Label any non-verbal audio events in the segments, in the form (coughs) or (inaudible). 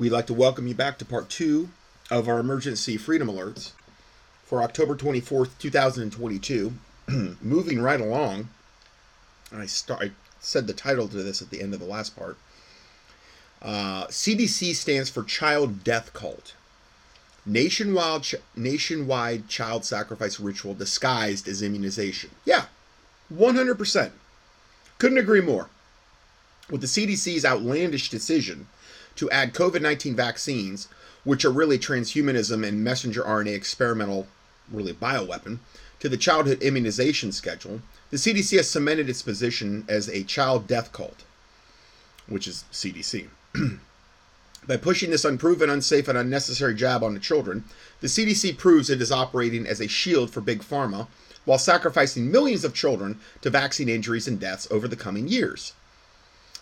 We'd like to welcome you back to part two of our emergency freedom alerts for October 24th, 2022. (clears throat) Moving right along, I, start, I said the title to this at the end of the last part. Uh, CDC stands for Child Death Cult. Nationwide, ch- nationwide child sacrifice ritual disguised as immunization. Yeah, 100%. Couldn't agree more. With the CDC's outlandish decision to add COVID 19 vaccines, which are really transhumanism and messenger RNA experimental, really bioweapon, to the childhood immunization schedule, the CDC has cemented its position as a child death cult, which is CDC. (clears throat) By pushing this unproven, unsafe, and unnecessary jab on the children, the CDC proves it is operating as a shield for Big Pharma while sacrificing millions of children to vaccine injuries and deaths over the coming years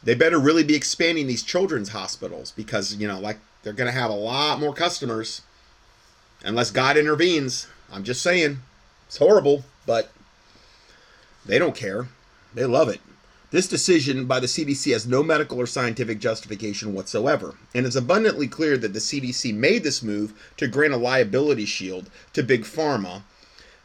they better really be expanding these children's hospitals because you know like they're going to have a lot more customers unless god intervenes. I'm just saying. It's horrible but they don't care. They love it. This decision by the cdc has no medical or scientific justification whatsoever and it's abundantly clear that the cdc made this move to grant a liability shield to big pharma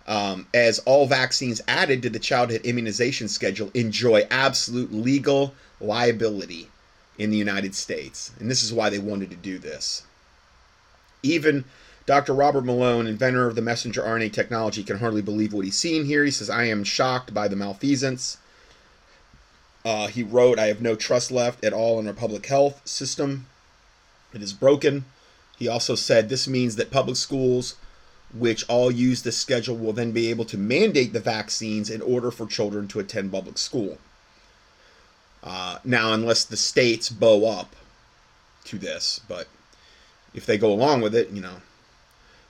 um, as all vaccines added to the childhood immunization schedule enjoy absolute legal liability in the United States. And this is why they wanted to do this. Even Dr. Robert Malone, inventor of the messenger RNA technology, can hardly believe what he's seen here. He says, I am shocked by the malfeasance. Uh, he wrote, I have no trust left at all in our public health system. It is broken. He also said, This means that public schools, which all use this schedule, will then be able to mandate the vaccines in order for children to attend public school. Uh, now, unless the states bow up to this, but if they go along with it, you know,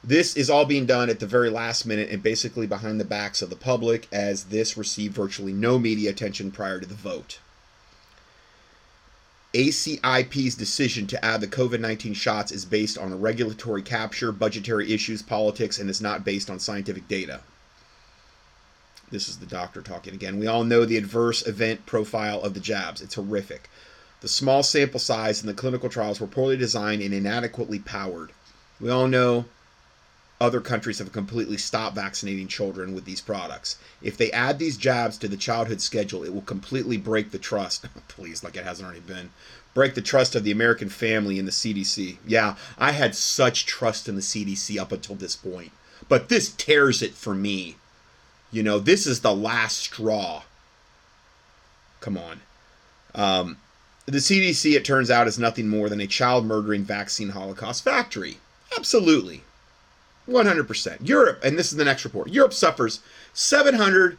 this is all being done at the very last minute and basically behind the backs of the public, as this received virtually no media attention prior to the vote. ACIP's decision to add the COVID 19 shots is based on a regulatory capture, budgetary issues, politics, and is not based on scientific data. This is the doctor talking again. We all know the adverse event profile of the jabs. It's horrific. The small sample size in the clinical trials were poorly designed and inadequately powered. We all know other countries have completely stopped vaccinating children with these products. If they add these jabs to the childhood schedule, it will completely break the trust. (laughs) Oh, please, like it hasn't already been. Break the trust of the American family in the CDC. Yeah, I had such trust in the CDC up until this point. But this tears it for me. You know, this is the last straw. Come on. Um, the CDC, it turns out, is nothing more than a child murdering vaccine holocaust factory. Absolutely. 100%. Europe, and this is the next report Europe suffers 700.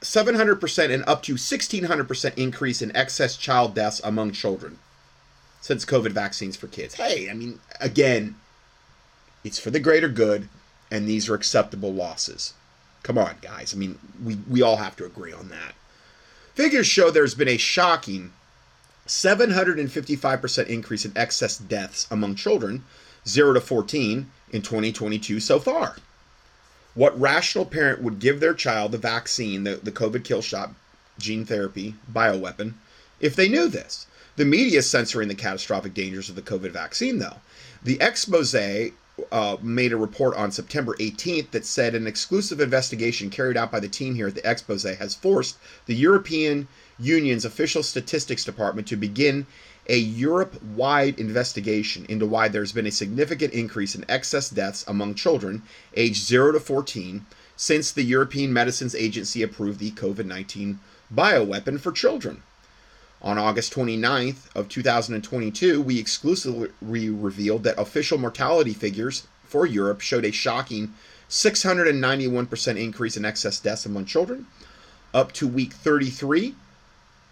700% and up to 1600% increase in excess child deaths among children since COVID vaccines for kids. Hey, I mean, again, it's for the greater good, and these are acceptable losses. Come on, guys. I mean, we, we all have to agree on that. Figures show there's been a shocking 755% increase in excess deaths among children 0 to 14 in 2022 so far. What rational parent would give their child the vaccine, the, the COVID kill shot, gene therapy, bioweapon, if they knew this? The media is censoring the catastrophic dangers of the COVID vaccine, though. The expose uh, made a report on September 18th that said an exclusive investigation carried out by the team here at the expose has forced the European Union's official statistics department to begin a Europe wide investigation into why there's been a significant increase in excess deaths among children aged 0 to 14 since the European Medicines Agency approved the COVID 19 bioweapon for children. On August 29th of 2022, we exclusively revealed that official mortality figures for Europe showed a shocking 691% increase in excess deaths among children up to week 33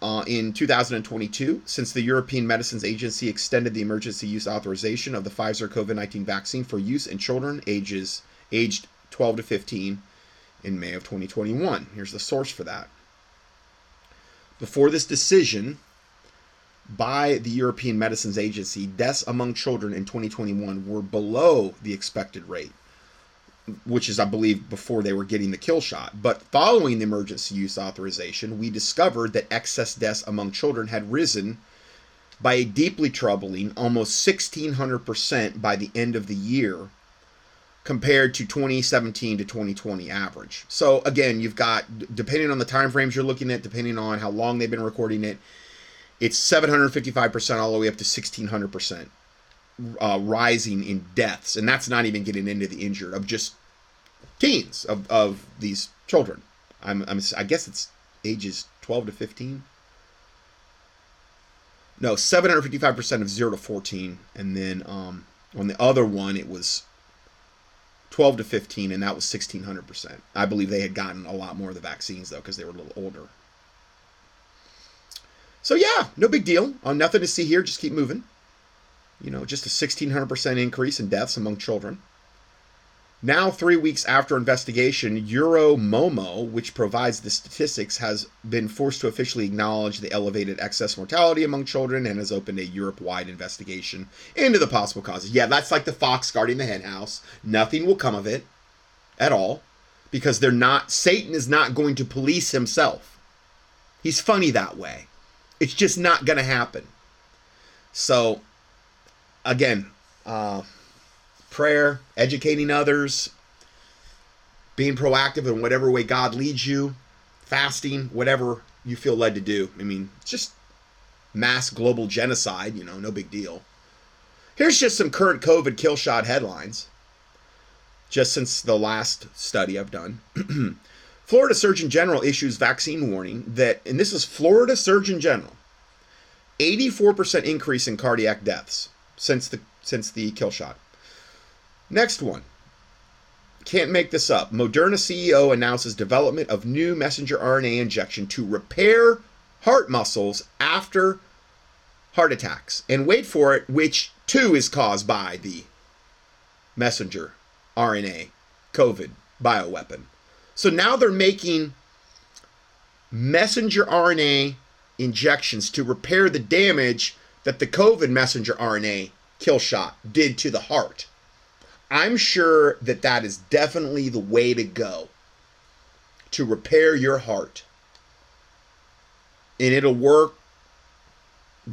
uh, in 2022 since the European Medicines Agency extended the emergency use authorization of the Pfizer COVID-19 vaccine for use in children ages aged 12 to 15 in May of 2021. Here's the source for that. Before this decision by the European Medicines Agency, deaths among children in 2021 were below the expected rate, which is, I believe, before they were getting the kill shot. But following the emergency use authorization, we discovered that excess deaths among children had risen by a deeply troubling almost 1600% by the end of the year compared to 2017 to 2020 average. So again, you've got depending on the time frames you're looking at, depending on how long they've been recording it, it's 755% all the way up to 1600% uh, rising in deaths, and that's not even getting into the injured of just teens of, of these children. I'm, I'm I guess it's ages 12 to 15. No, 755% of 0 to 14. And then um, on the other one, it was 12 to 15, and that was 1600%. I believe they had gotten a lot more of the vaccines, though, because they were a little older. So, yeah, no big deal. Uh, nothing to see here. Just keep moving. You know, just a 1600% increase in deaths among children. Now, three weeks after investigation, Euromomo, which provides the statistics, has been forced to officially acknowledge the elevated excess mortality among children and has opened a Europe wide investigation into the possible causes. Yeah, that's like the fox guarding the henhouse. Nothing will come of it at all because they're not, Satan is not going to police himself. He's funny that way. It's just not going to happen. So, again, uh, prayer, educating others, being proactive in whatever way God leads you, fasting, whatever you feel led to do. I mean, just mass global genocide, you know, no big deal. Here's just some current COVID kill shot headlines, just since the last study I've done. (clears throat) Florida Surgeon General issues vaccine warning that, and this is Florida Surgeon General, 84% increase in cardiac deaths since the since the kill shot. Next one. Can't make this up. Moderna CEO announces development of new messenger RNA injection to repair heart muscles after heart attacks. And wait for it, which too is caused by the messenger RNA COVID bioweapon. So now they're making messenger RNA injections to repair the damage that the COVID messenger RNA kill shot did to the heart. I'm sure that that is definitely the way to go to repair your heart. And it'll work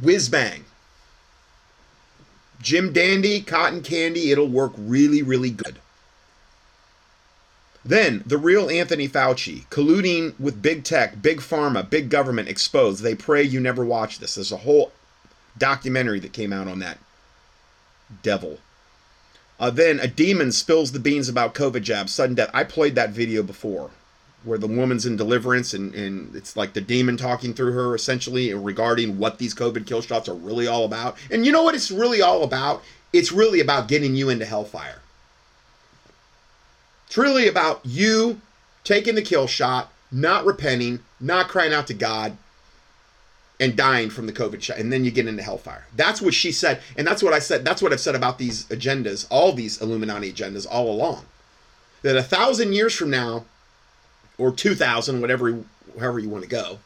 whiz bang. Jim Dandy, cotton candy, it'll work really, really good. Then, the real Anthony Fauci, colluding with big tech, big pharma, big government exposed. They pray you never watch this. There's a whole documentary that came out on that devil. Uh, then a demon spills the beans about COVID jabs, sudden death. I played that video before, where the woman's in deliverance and, and it's like the demon talking through her essentially regarding what these COVID kill shots are really all about. And you know what it's really all about? It's really about getting you into hellfire. It's really about you taking the kill shot, not repenting, not crying out to God, and dying from the COVID shot, and then you get into hellfire. That's what she said, and that's what I said. That's what I've said about these agendas, all these Illuminati agendas, all along. That a thousand years from now, or two thousand, whatever, however you want to go,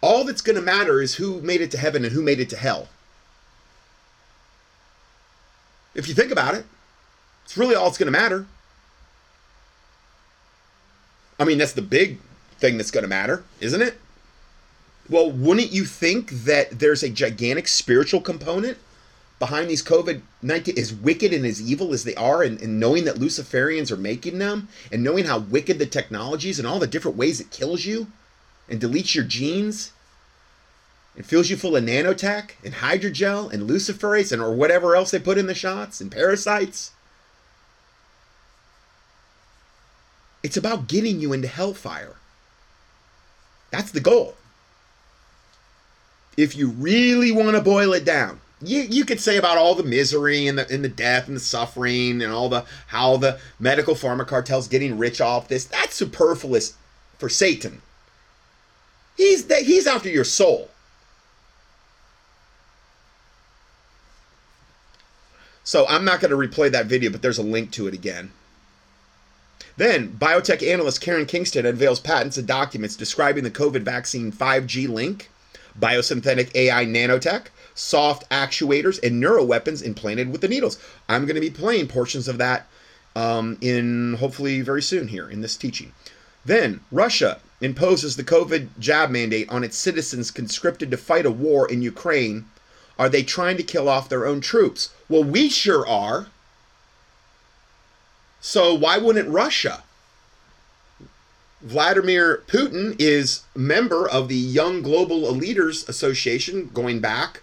all that's going to matter is who made it to heaven and who made it to hell. If you think about it, it's really all that's going to matter. I mean, that's the big thing that's going to matter, isn't it? Well, wouldn't you think that there's a gigantic spiritual component behind these COVID 19, as wicked and as evil as they are, and, and, knowing that Luciferians are making them, and knowing how wicked the technologies and all the different ways it kills you and deletes your genes and fills you full of nanotech and hydrogel and luciferase and or whatever else they put in the shots and parasites? It's about getting you into hellfire. That's the goal if you really want to boil it down, you, you could say about all the misery and the and the death and the suffering and all the how the medical pharma cartels getting rich off this. That's superfluous for Satan. He's he's after your soul. So I'm not going to replay that video, but there's a link to it again. Then, biotech analyst Karen Kingston unveils patents and documents describing the COVID vaccine 5G link biosynthetic AI nanotech, soft actuators, and neuroweapons implanted with the needles. I'm going to be playing portions of that um, in hopefully very soon here in this teaching. Then, Russia imposes the COVID jab mandate on its citizens conscripted to fight a war in Ukraine, are they trying to kill off their own troops? Well, we sure are. So why wouldn't Russia? Vladimir Putin is member of the Young Global Leaders Association going back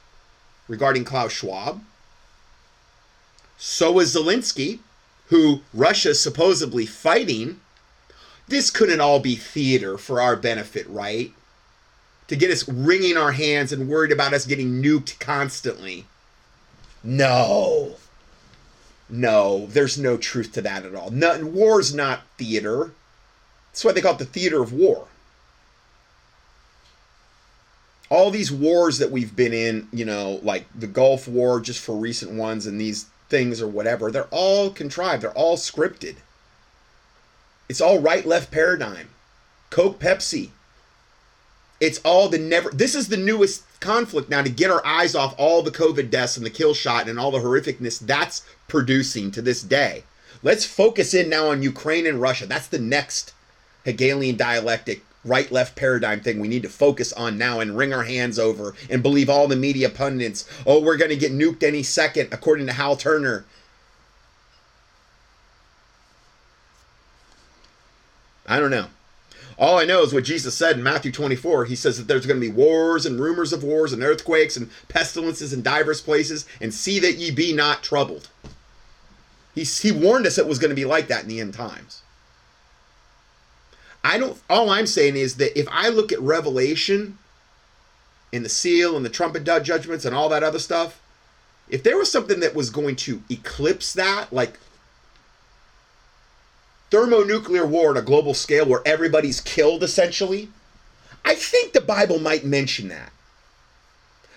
regarding Klaus Schwab. So is Zelensky, who Russia's supposedly fighting. This couldn't all be theater for our benefit, right? To get us wringing our hands and worried about us getting nuked constantly. No. No, there's no truth to that at all. No, war's not theater. That's why they call it the theater of war. All these wars that we've been in, you know, like the Gulf War, just for recent ones, and these things or whatever, they're all contrived. They're all scripted. It's all right left paradigm. Coke, Pepsi. It's all the never. This is the newest conflict now to get our eyes off all the COVID deaths and the kill shot and all the horrificness that's producing to this day. Let's focus in now on Ukraine and Russia. That's the next Hegelian dialectic right left paradigm thing we need to focus on now and wring our hands over and believe all the media pundits. Oh, we're going to get nuked any second, according to Hal Turner. I don't know. All I know is what Jesus said in Matthew 24. He says that there's going to be wars and rumors of wars and earthquakes and pestilences in diverse places, and see that ye be not troubled. He, he warned us it was going to be like that in the end times. I don't, all I'm saying is that if I look at Revelation and the seal and the trumpet judgments and all that other stuff, if there was something that was going to eclipse that, like thermonuclear war on a global scale where everybody's killed essentially, I think the Bible might mention that.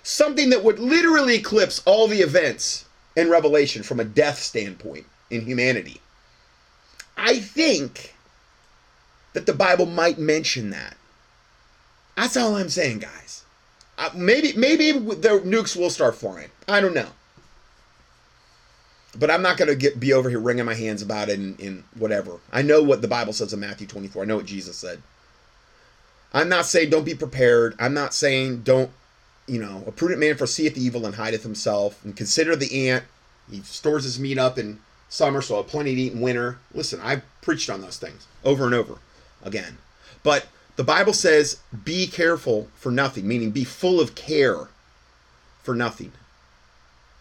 Something that would literally eclipse all the events in Revelation from a death standpoint in humanity. I think that the Bible might mention that. That's all I'm saying, guys. Uh, maybe maybe the nukes will start flying. I don't know but I'm not going to get be over here wringing my hands about it and, whatever. I know what the Bible says in Matthew 24. I know what Jesus said. I'm not saying don't be prepared. I'm not saying don't, you know, a prudent man foreseeth evil and hideth himself. And consider the ant. He stores his meat up in summer, so have plenty to eat in winter. Listen, I've preached on those things over and over again. But the Bible says, be careful for nothing, meaning be full of care for nothing.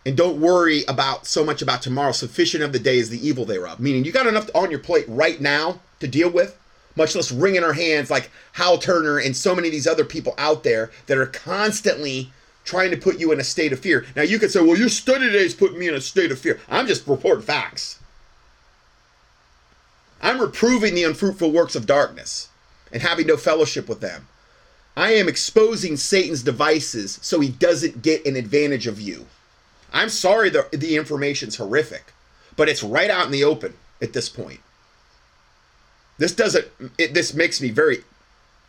And don't worry about so much about tomorrow. Sufficient of the day is the evil thereof. Meaning you got enough on your plate right now to deal with, much less wringing our hands like Hal Turner and so many of these other people out there that are constantly trying to put you in a state of fear. Now you could say, well, your study today is putting me in a state of fear. I'm just reporting facts. I'm reproving the unfruitful works of darkness and having no fellowship with them. I am exposing Satan's devices so he doesn't get an advantage of you. I'm sorry the the information's horrific, but it's right out in the open at this point. This doesn't it, this makes me very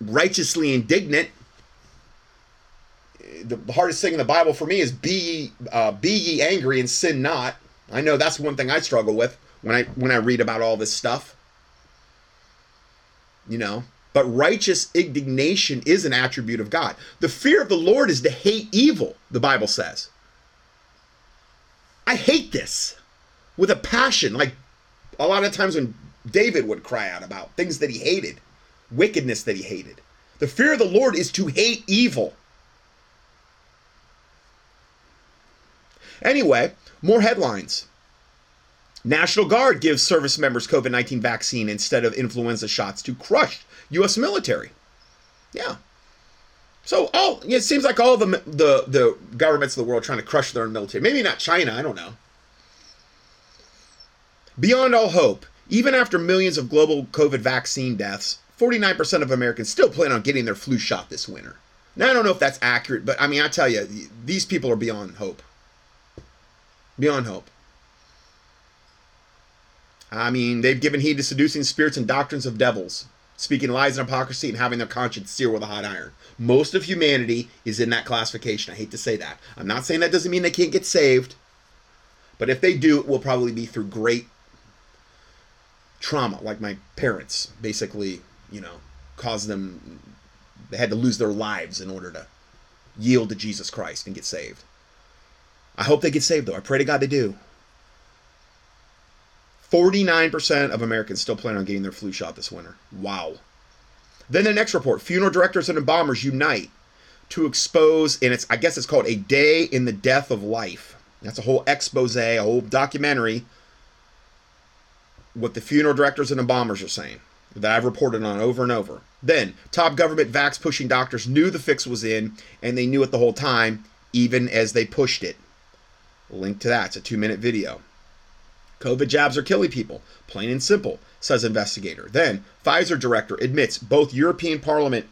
righteously indignant. The hardest thing in the Bible for me is be uh, be ye angry and sin not. I know that's one thing I struggle with when I when I read about all this stuff. You know, but righteous indignation is an attribute of God. The fear of the Lord is to hate evil, the Bible says. I hate this with a passion. Like a lot of times when David would cry out about things that he hated, wickedness that he hated. The fear of the Lord is to hate evil. Anyway, more headlines. National Guard gives service members COVID 19 vaccine instead of influenza shots to crush U.S. military. Yeah. So all it seems like all the the the governments of the world trying to crush their own military. Maybe not China. I don't know. Beyond all hope, even after millions of global COVID vaccine deaths, 49% of Americans still plan on getting their flu shot this winter. Now I don't know if that's accurate, but I mean I tell you, these people are beyond hope. Beyond hope. I mean, they've given heed to seducing spirits and doctrines of devils speaking lies and hypocrisy and having their conscience seared with a hot iron. Most of humanity is in that classification. I hate to say that. I'm not saying that doesn't mean they can't get saved, but if they do, it will probably be through great trauma, like my parents basically, you know, caused them they had to lose their lives in order to yield to Jesus Christ and get saved. I hope they get saved though. I pray to God they do. 49% of Americans still plan on getting their flu shot this winter. Wow. Then the next report funeral directors and embalmers unite to expose, and it's, I guess it's called A Day in the Death of Life. That's a whole expose, a whole documentary, what the funeral directors and embalmers are saying that I've reported on over and over. Then, top government vax pushing doctors knew the fix was in, and they knew it the whole time, even as they pushed it. Link to that. It's a two minute video. COVID jabs are killing people, plain and simple, says investigator. Then, Pfizer director admits both European Parliament,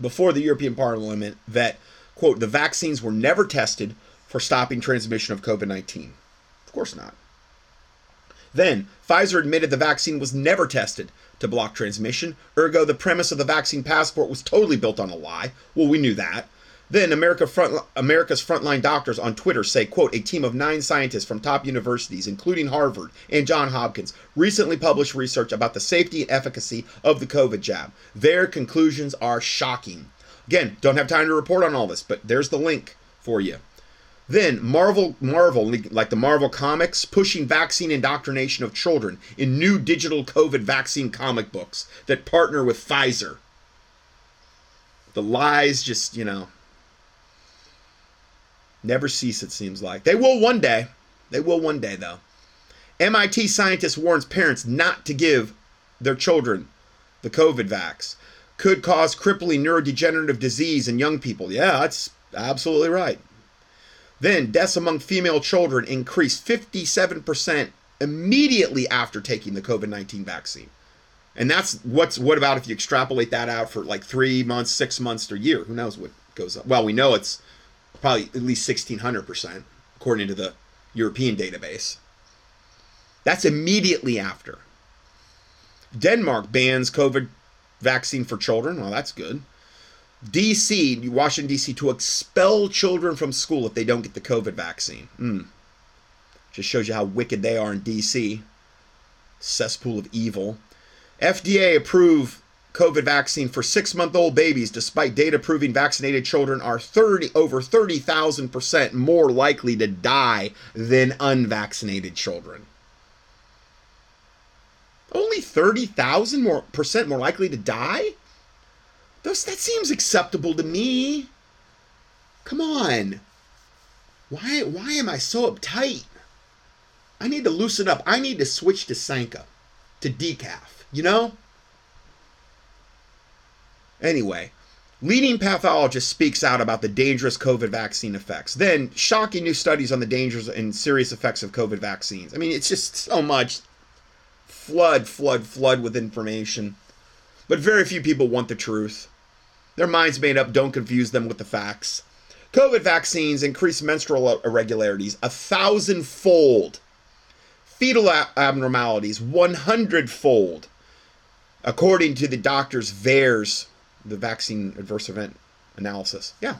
before the European Parliament, that, quote, the vaccines were never tested for stopping transmission of COVID 19. Of course not. Then, Pfizer admitted the vaccine was never tested to block transmission, ergo, the premise of the vaccine passport was totally built on a lie. Well, we knew that. Then America front, America's frontline doctors on Twitter say, quote, a team of nine scientists from top universities, including Harvard and John Hopkins, recently published research about the safety and efficacy of the COVID jab. Their conclusions are shocking. Again, don't have time to report on all this, but there's the link for you. Then Marvel, Marvel, like the Marvel comics, pushing vaccine indoctrination of children in new digital COVID vaccine comic books that partner with Pfizer. The lies just, you know, Never cease, it seems like. They will one day. They will one day, though. MIT scientist warns parents not to give their children the COVID vax. Could cause crippling neurodegenerative disease in young people. Yeah, that's absolutely right. Then, deaths among female children increased 57% immediately after taking the COVID 19 vaccine. And that's what's what about if you extrapolate that out for like three months, six months, or a year? Who knows what goes up? Well, we know it's probably at least 1600%, according to the European database. That's immediately after. Denmark bans COVID vaccine for children. Well, that's good. DC, Washington, D.C., to expel children from school if they don't get the COVID vaccine. Mm. Just shows you how wicked they are in D.C. Cesspool of evil. FDA approve COVID vaccine for six month old babies, despite data proving vaccinated children are 30, over 30,000% more likely to die than unvaccinated children. Only 30,000 more percent more likely to die? Those, that seems acceptable to me. Come on. Why, why am I so uptight? I need to loosen up. I need to switch to Sanka, to decaf, you know? Anyway, leading pathologist speaks out about the dangerous COVID vaccine effects. Then, shocking new studies on the dangers and serious effects of COVID vaccines. I mean, it's just so much flood, flood, flood with information. But very few people want the truth. Their minds made up, don't confuse them with the facts. COVID vaccines increase menstrual irregularities a thousandfold, fetal abnormalities 100 fold, according to the doctor's VAERS the vaccine adverse event analysis. Yeah.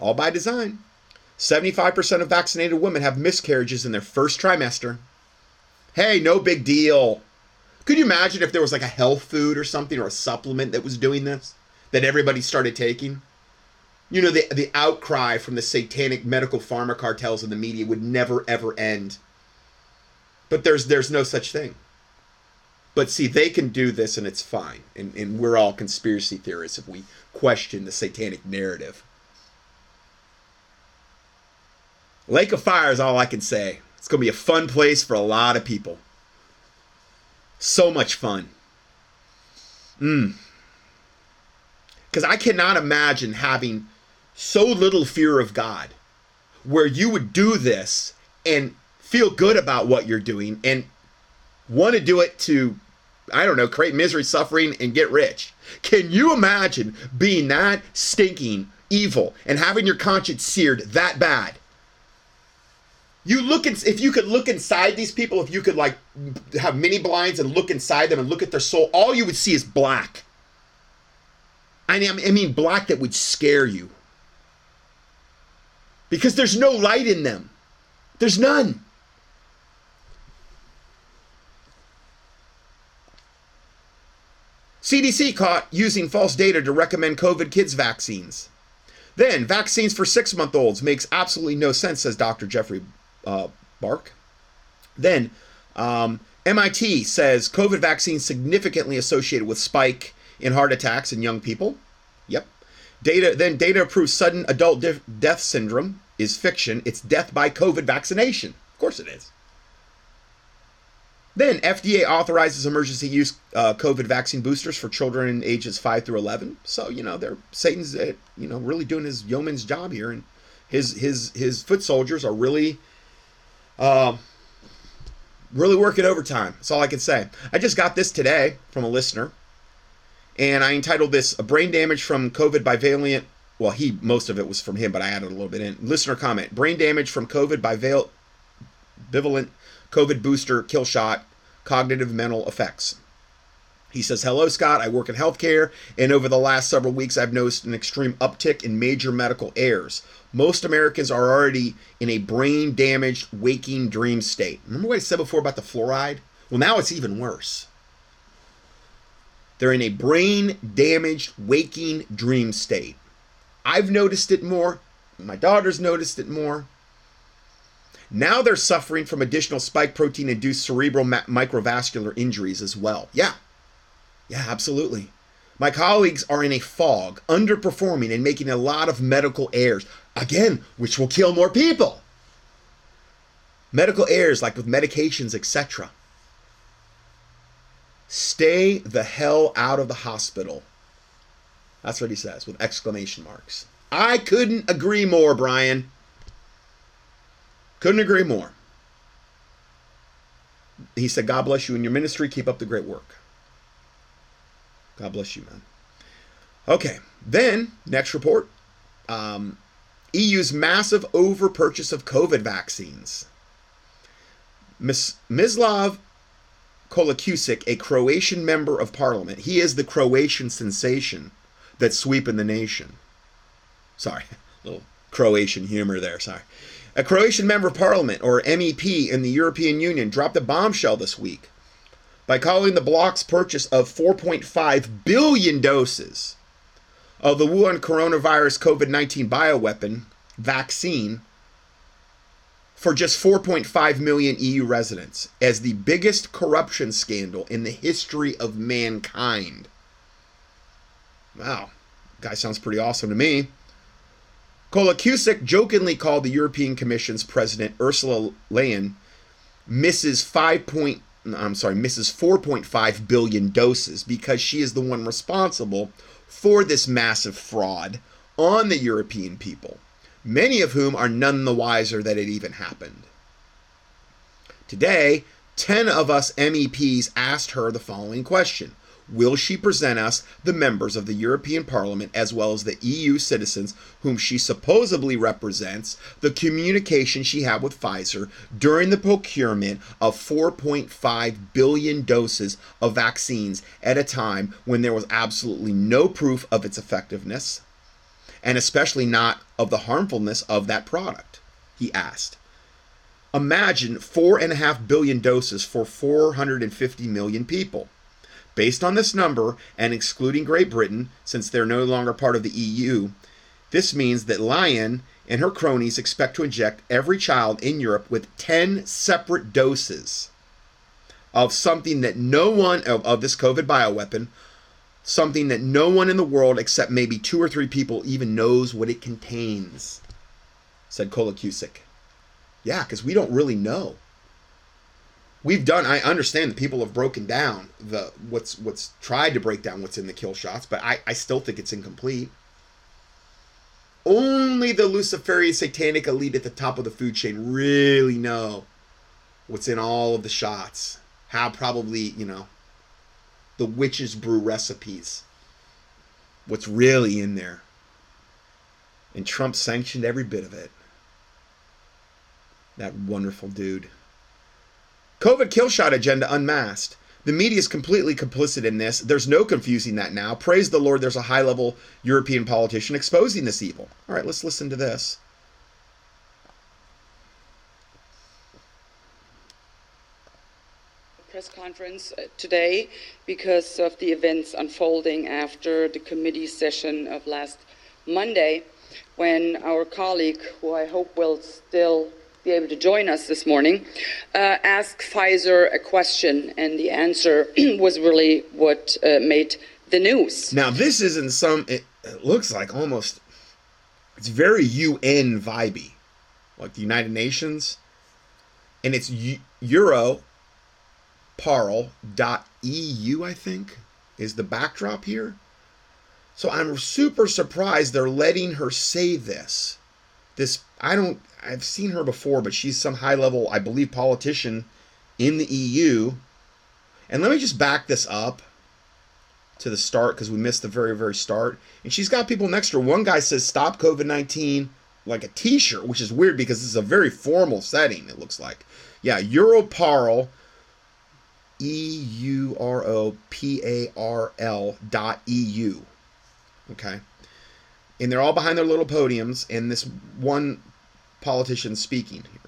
All by design. 75% of vaccinated women have miscarriages in their first trimester. Hey, no big deal. Could you imagine if there was like a health food or something or a supplement that was doing this that everybody started taking? You know, the, the outcry from the satanic medical pharma cartels and the media would never ever end. But there's there's no such thing. But see, they can do this and it's fine. And, and we're all conspiracy theorists if we question the satanic narrative. Lake of Fire is all I can say. It's going to be a fun place for a lot of people. So much fun. Mm. Because I cannot imagine having so little fear of God where you would do this and feel good about what you're doing and want to do it to I don't know, create misery, suffering, and get rich. Can you imagine being that stinking evil and having your conscience seared that bad? You look in, if you could look inside these people, if you could like have mini blinds and look inside them and look at their soul, all you would see is black. I mean, I mean black that would scare you. Because there's no light in them. There's none. CDC caught using false data to recommend COVID kids vaccines. Then, vaccines for six month olds makes absolutely no sense, says Dr. Jeffrey uh, Barke. Then, um, MIT says COVID vaccine significantly associated with spike in heart attacks in young people. Yep. Data then data proves sudden adult de- death syndrome is fiction. It's death by COVID vaccination. Of course it is. Then FDA authorizes emergency use uh, COVID vaccine boosters for children ages five through eleven. So you know, they're Satan's uh, you know really doing his yeoman's job here, and his his his foot soldiers are really, uh, really working overtime. That's all I can say. I just got this today from a listener, and I entitled this "A Brain Damage from COVID Bivalent." Well, he most of it was from him, but I added a little bit in. Listener comment: Brain damage from COVID bivalent bivalent COVID booster kill shot, cognitive mental effects. He says, Hello, Scott. I work in healthcare, and over the last several weeks, I've noticed an extreme uptick in major medical errors. Most Americans are already in a brain damaged waking dream state. Remember what I said before about the fluoride? Well, now it's even worse. They're in a brain damaged waking dream state. I've noticed it more. My daughter's noticed it more. Now they're suffering from additional spike protein induced cerebral ma- microvascular injuries as well. Yeah. Yeah, absolutely. My colleagues are in a fog, underperforming and making a lot of medical errors. Again, which will kill more people. Medical errors like with medications, etc. Stay the hell out of the hospital. That's what he says with exclamation marks. I couldn't agree more, Brian. Couldn't agree more. He said, God bless you in your ministry. Keep up the great work. God bless you, man. Okay, then, next report um, EU's massive overpurchase of COVID vaccines. Mis- Mislav Kolakusic, a Croatian member of parliament, he is the Croatian sensation that's sweeping the nation. Sorry, a (laughs) little Croatian humor there, sorry. A Croatian member of parliament, or MEP, in the European Union dropped a bombshell this week by calling the bloc's purchase of 4.5 billion doses of the Wuhan coronavirus COVID 19 bioweapon vaccine for just 4.5 million EU residents as the biggest corruption scandal in the history of mankind. Wow, guy sounds pretty awesome to me. Kolakusic jokingly called the European Commission's president Ursula Leyen Mrs. 5. Point, I'm sorry, Mrs. 4.5 billion doses because she is the one responsible for this massive fraud on the European people, many of whom are none the wiser that it even happened. Today, 10 of us MEPs asked her the following question will she present us the members of the European Parliament as well as the EU citizens whom she supposedly represents the communication she had with Pfizer during the procurement of 4.5 billion doses of vaccines at a time when there was absolutely no proof of its effectiveness and especially not of the harmfulness of that product? He asked. Imagine 4.5 billion doses for 450 million people. Based on this number and excluding Great Britain, since they're no longer part of the EU, this means that Leyen and her cronies expect to inject every child in Europe with 10 separate doses of something that no one, of, of this COVID bioweapon, something that no one in the world except maybe two or three people even knows what it contains, said Kolakusic. Yeah, because we don't really know we've done i understand that people have broken down the what's what's tried to break down what's in the kill shots but i i still think it's incomplete. Only the luciferian satanic elite at the top of the food chain really know what's in all of the shots. How probably you know the witches brew recipes what's really in there. And trump sanctioned every bit of it. That wonderful dude COVID kill shot agenda unmasked. The media is completely complicit in this. There's no confusing that now. Praise the Lord, there's a high level European politician exposing this evil. All right, let's listen to this. press conference uh, today because of the events unfolding after the committee session of last Monday when our colleague, who I hope will still be able to join us this morning, uh, asked Pfizer a question, and the answer (clears throat) was really what uh, made the news. Now, this isn't some, it, it looks like almost, it's very UN vibey, like the United Nations. And it's Euro parl.eu, I think, is the backdrop here. So I'm super surprised they're letting her say this. This I don't I've seen her before, but she's some high level, I believe, politician in the EU. And let me just back this up to the start because we missed the very, very start. And she's got people next to her. One guy says, Stop COVID 19, like a t shirt, which is weird because this is a very formal setting, it looks like. Yeah, Europarl, E U R O P A R L dot E U. Okay. And they're all behind their little podiums, and this one politician speaking here.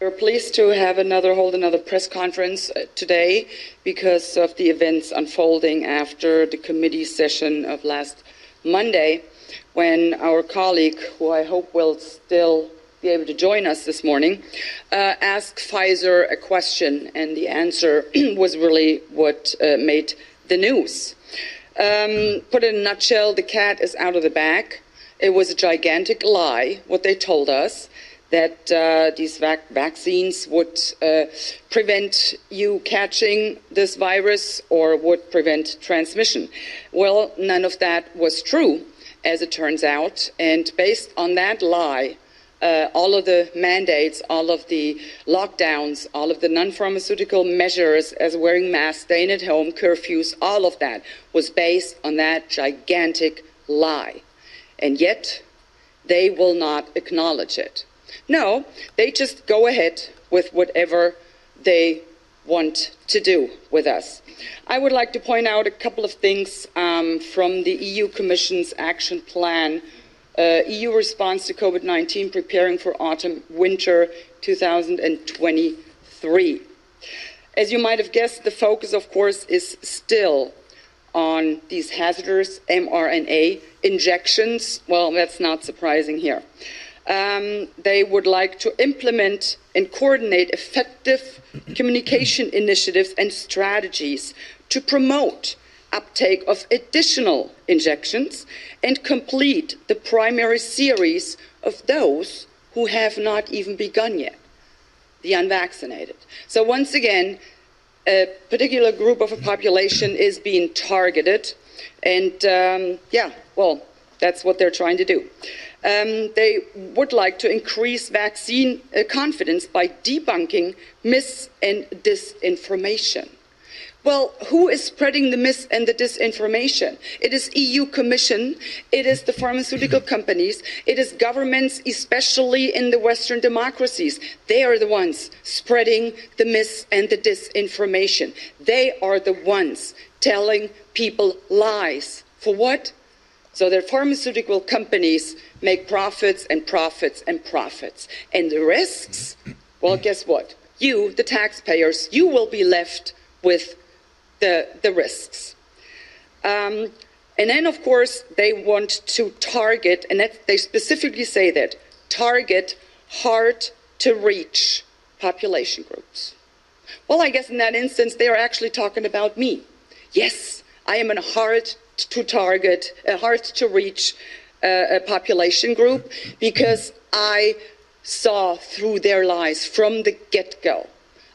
We're pleased to have another hold another press conference uh, today because of the events unfolding after the committee session of last Monday, when our colleague, who I hope will still be able to join us this morning, uh, asked Pfizer a question, and the answer (clears throat) was really what uh, made the news. Um, put in a nutshell, the cat is out of the bag. It was a gigantic lie, what they told us, that uh, these vac- vaccines would uh, prevent you catching this virus or would prevent transmission. Well, none of that was true, as it turns out. And based on that lie, uh, all of the mandates, all of the lockdowns, all of the non pharmaceutical measures, as wearing masks, staying at home, curfews, all of that was based on that gigantic lie. And yet, they will not acknowledge it. No, they just go ahead with whatever they want to do with us. I would like to point out a couple of things um, from the EU Commission's action plan uh, EU response to COVID 19 preparing for autumn winter 2023. As you might have guessed, the focus, of course, is still on these hazardous mRNA injections. Well, that's not surprising here. Um, they would like to implement and coordinate effective communication initiatives and strategies to promote uptake of additional injections and complete the primary series of those who have not even begun yet, the unvaccinated. So, once again, a particular group of a population is being targeted, and um, yeah, well, that's what they're trying to do. Um, they would like to increase vaccine uh, confidence by debunking mis and disinformation. Well, who is spreading the mis and the disinformation? It is EU Commission, it is the pharmaceutical (clears throat) companies, it is governments, especially in the Western democracies. They are the ones spreading the mis and the disinformation. They are the ones telling people lies. For what? So their pharmaceutical companies make profits and profits and profits. And the risks, well, guess what? You, the taxpayers, you will be left with the, the risks. Um, and then, of course, they want to target, and that, they specifically say that target hard to reach population groups. Well, I guess in that instance, they are actually talking about me. Yes, I am a hard to target, a hard to reach uh, population group because I saw through their lies from the get go.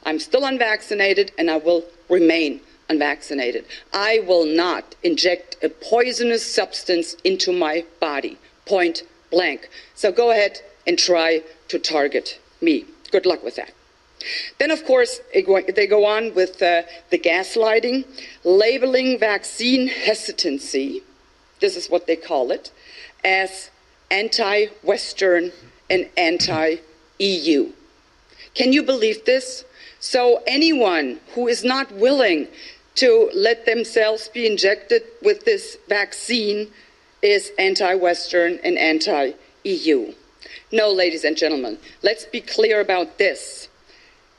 I'm still unvaccinated and I will remain unvaccinated. I will not inject a poisonous substance into my body, point blank. So go ahead and try to target me. Good luck with that. Then, of course, they go on with uh, the gaslighting, labeling vaccine hesitancy, this is what they call it, as anti Western and anti EU. Can you believe this? So, anyone who is not willing to let themselves be injected with this vaccine is anti Western and anti EU. No, ladies and gentlemen, let's be clear about this.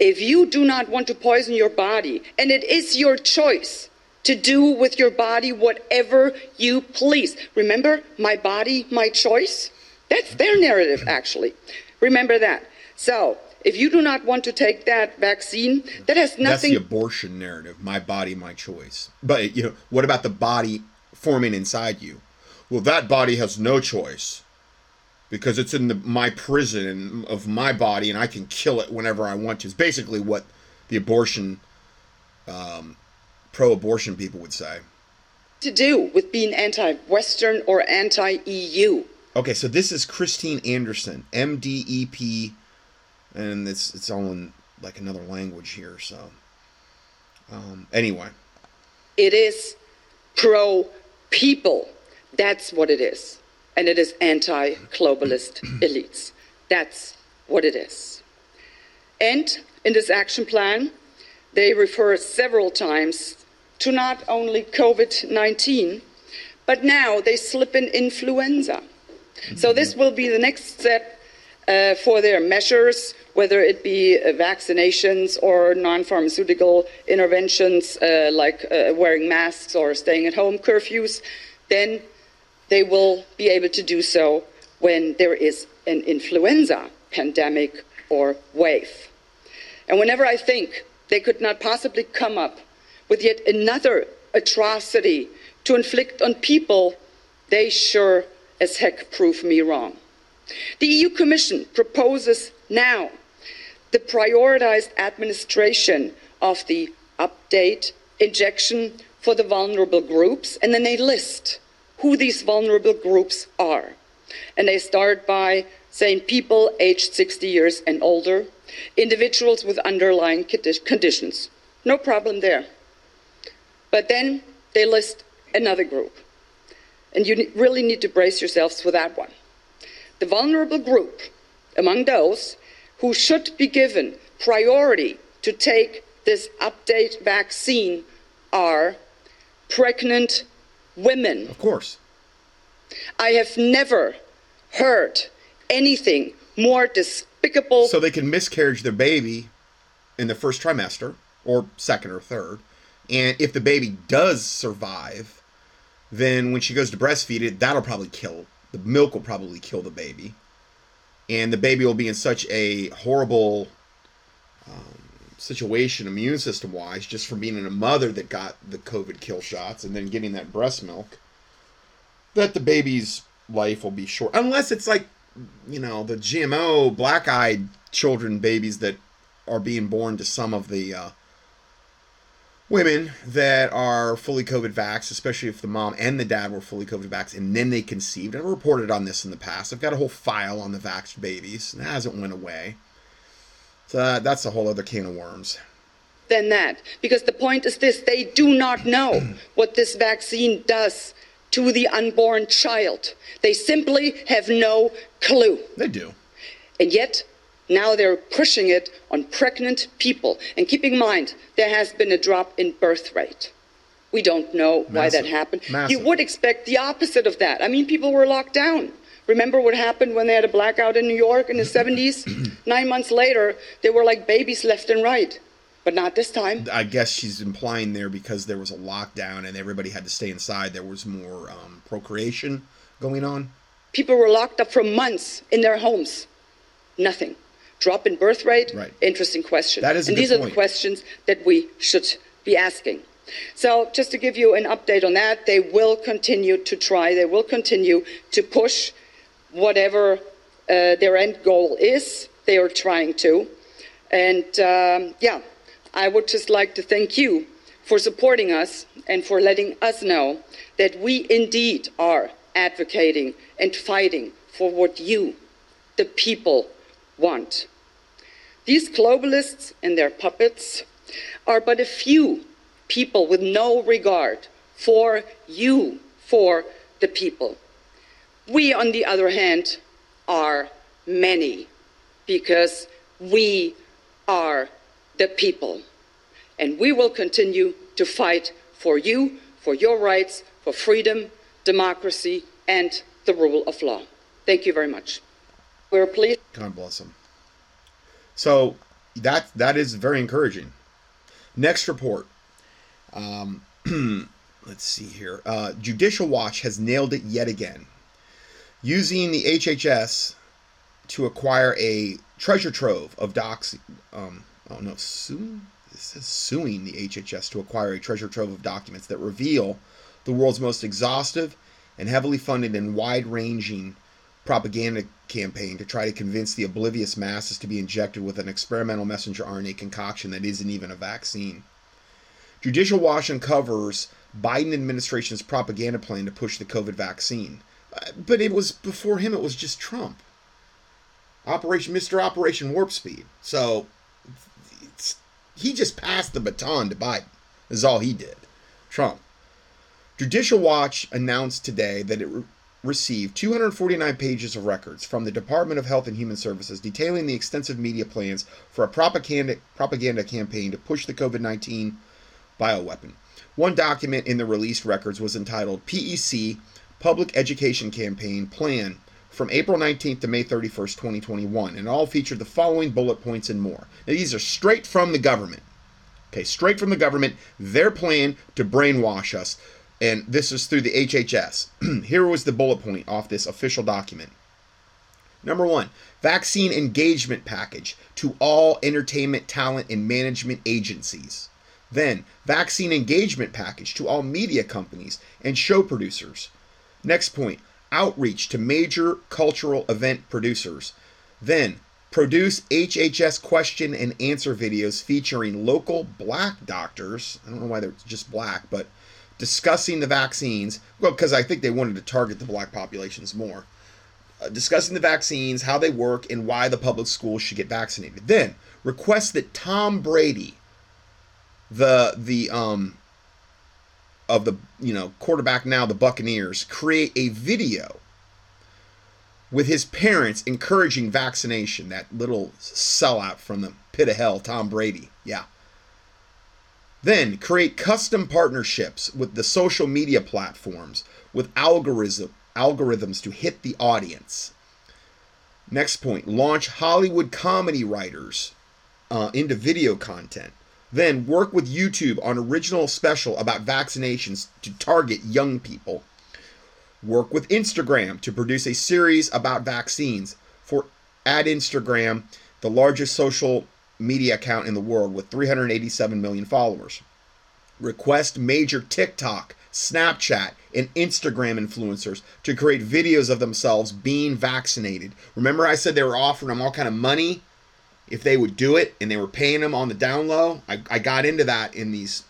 If you do not want to poison your body, and it is your choice to do with your body whatever you please. Remember, my body, my choice? That's their narrative, actually. Remember that. So, if you do not want to take that vaccine, that has nothing. That's the abortion narrative. My body, my choice. But you know, what about the body forming inside you? Well, that body has no choice because it's in the, my prison of my body, and I can kill it whenever I want to. It's basically what the abortion, um, pro-abortion people would say. To do with being anti-Western or anti-EU. Okay, so this is Christine Anderson, MDEP and it's it's all in like another language here. So um, anyway, it is pro people. That's what it is, and it is anti globalist (clears throat) elites. That's what it is. And in this action plan, they refer several times to not only COVID 19, but now they slip in influenza. So, this will be the next step uh, for their measures, whether it be uh, vaccinations or non pharmaceutical interventions uh, like uh, wearing masks or staying at home curfews, then they will be able to do so when there is an influenza pandemic or wave. And whenever I think they could not possibly come up with yet another atrocity to inflict on people, they sure as heck prove me wrong. The EU Commission proposes now the prioritized administration of the update injection for the vulnerable groups, and then they list who these vulnerable groups are. And they start by saying people aged 60 years and older, individuals with underlying conditions. No problem there. But then they list another group. And you really need to brace yourselves for that one the vulnerable group among those who should be given priority to take this update vaccine are pregnant women. Of course. I have never heard anything more despicable. So they can miscarriage their baby in the first trimester or second or third. And if the baby does survive, then when she goes to breastfeed it, that'll probably kill the milk will probably kill the baby, and the baby will be in such a horrible um, situation, immune system wise, just from being in a mother that got the COVID kill shots and then getting that breast milk, that the baby's life will be short. Unless it's like, you know, the GMO black eyed children babies that are being born to some of the uh, women that are fully COVID vax, especially if the mom and the dad were fully COVID vax, and then they conceived. I've reported on this in the past. I've got a whole file on the vaxxed babies, and it hasn't went away. So uh, that's a whole other can of worms. Than that, because the point is this: they do not know (clears throat) what this vaccine does to the unborn child. They simply have no clue. They do. And yet, now they're pushing it on pregnant people. And keep in mind, there has been a drop in birth rate. We don't know why that happened. Massive. You would expect the opposite of that. I mean, people were locked down. Remember what happened when they had a blackout in New York in the (clears throat) 70s? Nine months later, they were like babies left and right. But not this time. I guess she's implying there because there was a lockdown and everybody had to stay inside, there was more um, procreation going on. People were locked up for months in their homes. Nothing drop in birth rate? Right. Interesting question. That is and these point. are the questions that we should be asking. So, just to give you an update on that, they will continue to try, they will continue to push whatever uh, their end goal is, they are trying to. And um, yeah, I would just like to thank you for supporting us and for letting us know that we indeed are advocating and fighting for what you, the people, want. These globalists and their puppets are but a few people with no regard for you, for the people. We, on the other hand, are many because we are the people. And we will continue to fight for you, for your rights, for freedom, democracy, and the rule of law. Thank you very much. We're pleased. God bless them. So that that is very encouraging. Next report. Um, (clears throat) let's see here. Uh, Judicial Watch has nailed it yet again. Using the HHS to acquire a treasure trove of docs. Um, oh no, suing. This says suing the HHS to acquire a treasure trove of documents that reveal the world's most exhaustive and heavily funded and wide-ranging propaganda campaign to try to convince the oblivious masses to be injected with an experimental messenger RNA concoction that isn't even a vaccine. Judicial Watch uncovers Biden administration's propaganda plan to push the COVID vaccine. But it was before him, it was just Trump. Operation Mr. Operation Warp Speed. So he just passed the baton to Biden. Is all he did. Trump. Judicial Watch announced today that it re- received 249 pages of records from the Department of Health and Human Services detailing the extensive media plans for a propaganda, propaganda campaign to push the COVID 19 bioweapon. One document in the released records was entitled PEC Public Education Campaign Plan from April 19th to May 31st, 2021, and all featured the following bullet points and more. Now, these are straight from the government. Okay, straight from the government, their plan to brainwash us. And this is through the HHS. (clears throat) Here was the bullet point off this official document. Number one, vaccine engagement package to all entertainment, talent, and management agencies. Then, vaccine engagement package to all media companies and show producers. Next point, outreach to major cultural event producers. Then, produce HHS question and answer videos featuring local black doctors. I don't know why they're just black, but discussing the vaccines. Well, because I think they wanted to target the black populations more. Uh, discussing the vaccines, how they work, and why the public schools should get vaccinated. Then, request that Tom Brady, the the um of the you know quarterback now the Buccaneers create a video with his parents encouraging vaccination. That little sellout from the pit of hell, Tom Brady. Yeah. Then create custom partnerships with the social media platforms with algorithm algorithms to hit the audience. Next point: launch Hollywood comedy writers uh, into video content. Then work with YouTube on original special about vaccinations to target young people. Work with Instagram to produce a series about vaccines for at Instagram, the largest social media account in the world with 387 million followers. Request major TikTok, Snapchat, and Instagram influencers to create videos of themselves being vaccinated. Remember I said they were offering them all kind of money if they would do it and they were paying them on the down low. I, I got into that in these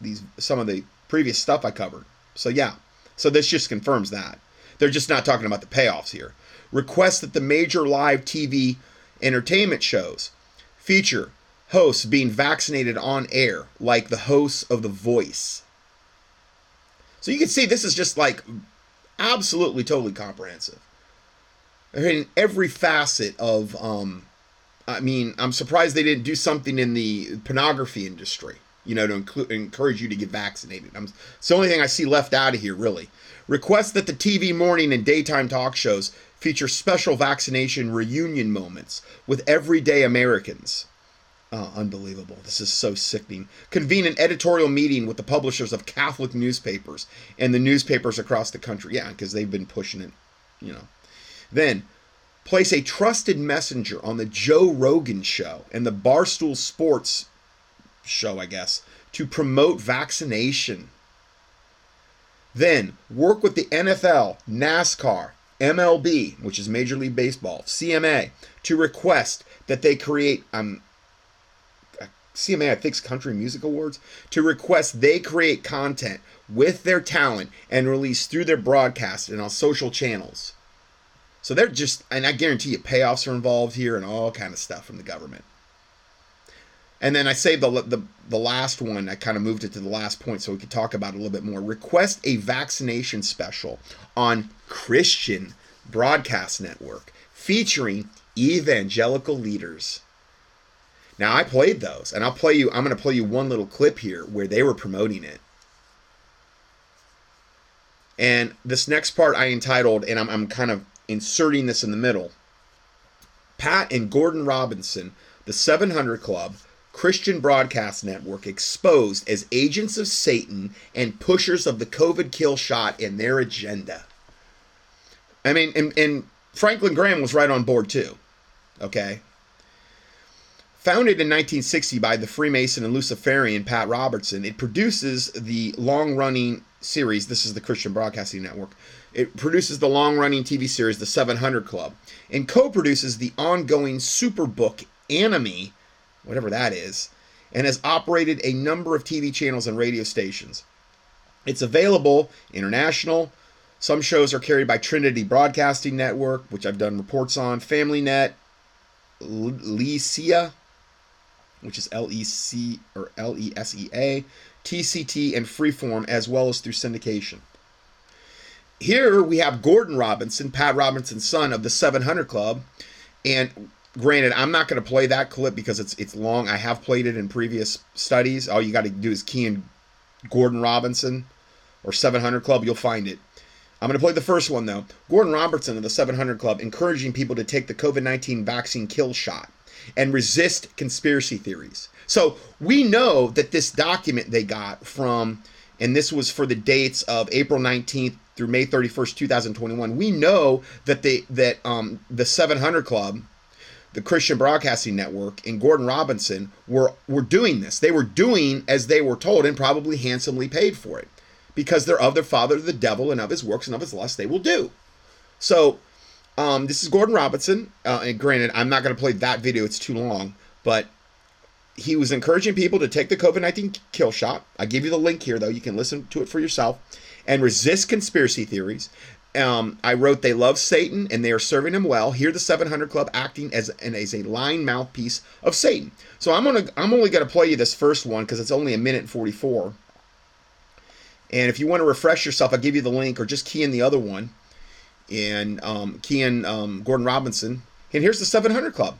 these some of the previous stuff I covered. So yeah. So this just confirms that. They're just not talking about the payoffs here. Request that the major live TV entertainment shows feature hosts being vaccinated on air, like the hosts of The Voice. So you can see this is just like absolutely totally comprehensive. I mean, every facet of um, I mean, I'm surprised they didn't do something in the pornography industry, you know, to include, encourage you to get vaccinated. I'm, it's the only thing I see left out of here, really. Request that the TV morning and daytime talk shows feature special vaccination reunion moments with everyday Americans. Oh, unbelievable. This is so sickening. Convene an editorial meeting with the publishers of Catholic newspapers and the newspapers across the country. Yeah, because they've been pushing it, you know. Then, place a trusted messenger on the Joe Rogan show and the Barstool Sports show, I guess, to promote vaccination. Then work with the NFL, NASCAR, MLB, which is Major League Baseball, CMA, to request that they create um CMA, I think, Country Music Awards, to request they create content with their talent and release through their broadcast and on social channels. So they're just, and I guarantee you, payoffs are involved here and all kind of stuff from the government. And then I saved the, the the last one. I kind of moved it to the last point so we could talk about it a little bit more. Request a vaccination special on Christian Broadcast Network featuring evangelical leaders. Now I played those, and I'll play you. I'm going to play you one little clip here where they were promoting it. And this next part I entitled, and I'm, I'm kind of inserting this in the middle. Pat and Gordon Robinson, the the 700 Club, Christian Broadcast Network exposed as agents of Satan and pushers of the COVID kill shot in their agenda. I mean, and, and Franklin Graham was right on board too. Okay. Founded in 1960 by the Freemason and Luciferian Pat Robertson, it produces the long running series. This is the Christian Broadcasting Network. It produces the long running TV series, The 700 Club, and co produces the ongoing Superbook anime, whatever that is, and has operated a number of TV channels and radio stations. It's available international. Some shows are carried by Trinity Broadcasting Network, which I've done reports on, FamilyNet, Lesia, which is L E C or L E S E A, TCT, and Freeform, as well as through syndication. Here we have Gordon Robinson, Pat Robinson's son of the 700 Club, and granted, I'm not going to play that clip because it's it's long. I have played it in previous studies. All you got to do is key in Gordon Robinson or 700 Club, you'll find it. I'm going to play the first one though. Gordon Robertson of the 700 Club encouraging people to take the COVID 19 vaccine kill shot and resist conspiracy theories. So we know that this document they got from, and this was for the dates of April 19th through May 31st, 2021. We know that they that um, the 700 Club, the Christian Broadcasting Network, and Gordon Robinson were were doing this. They were doing as they were told, and probably handsomely paid for it, because they're of their father, the devil, and of his works and of his lust they will do. So um, this is Gordon Robinson, uh, and granted, I'm not going to play that video; it's too long. But he was encouraging people to take the COVID 19 kill shot. I give you the link here, though; you can listen to it for yourself, and resist conspiracy theories. Um, I wrote they love Satan and they are serving him well. Here, the 700 Club acting as and as a lying mouthpiece of Satan. So I'm gonna I'm only gonna play you this first one because it's only a minute and 44. And if you want to refresh yourself, I'll give you the link or just key in the other one and um, in um, Gordon Robinson. And here's the 700 Club.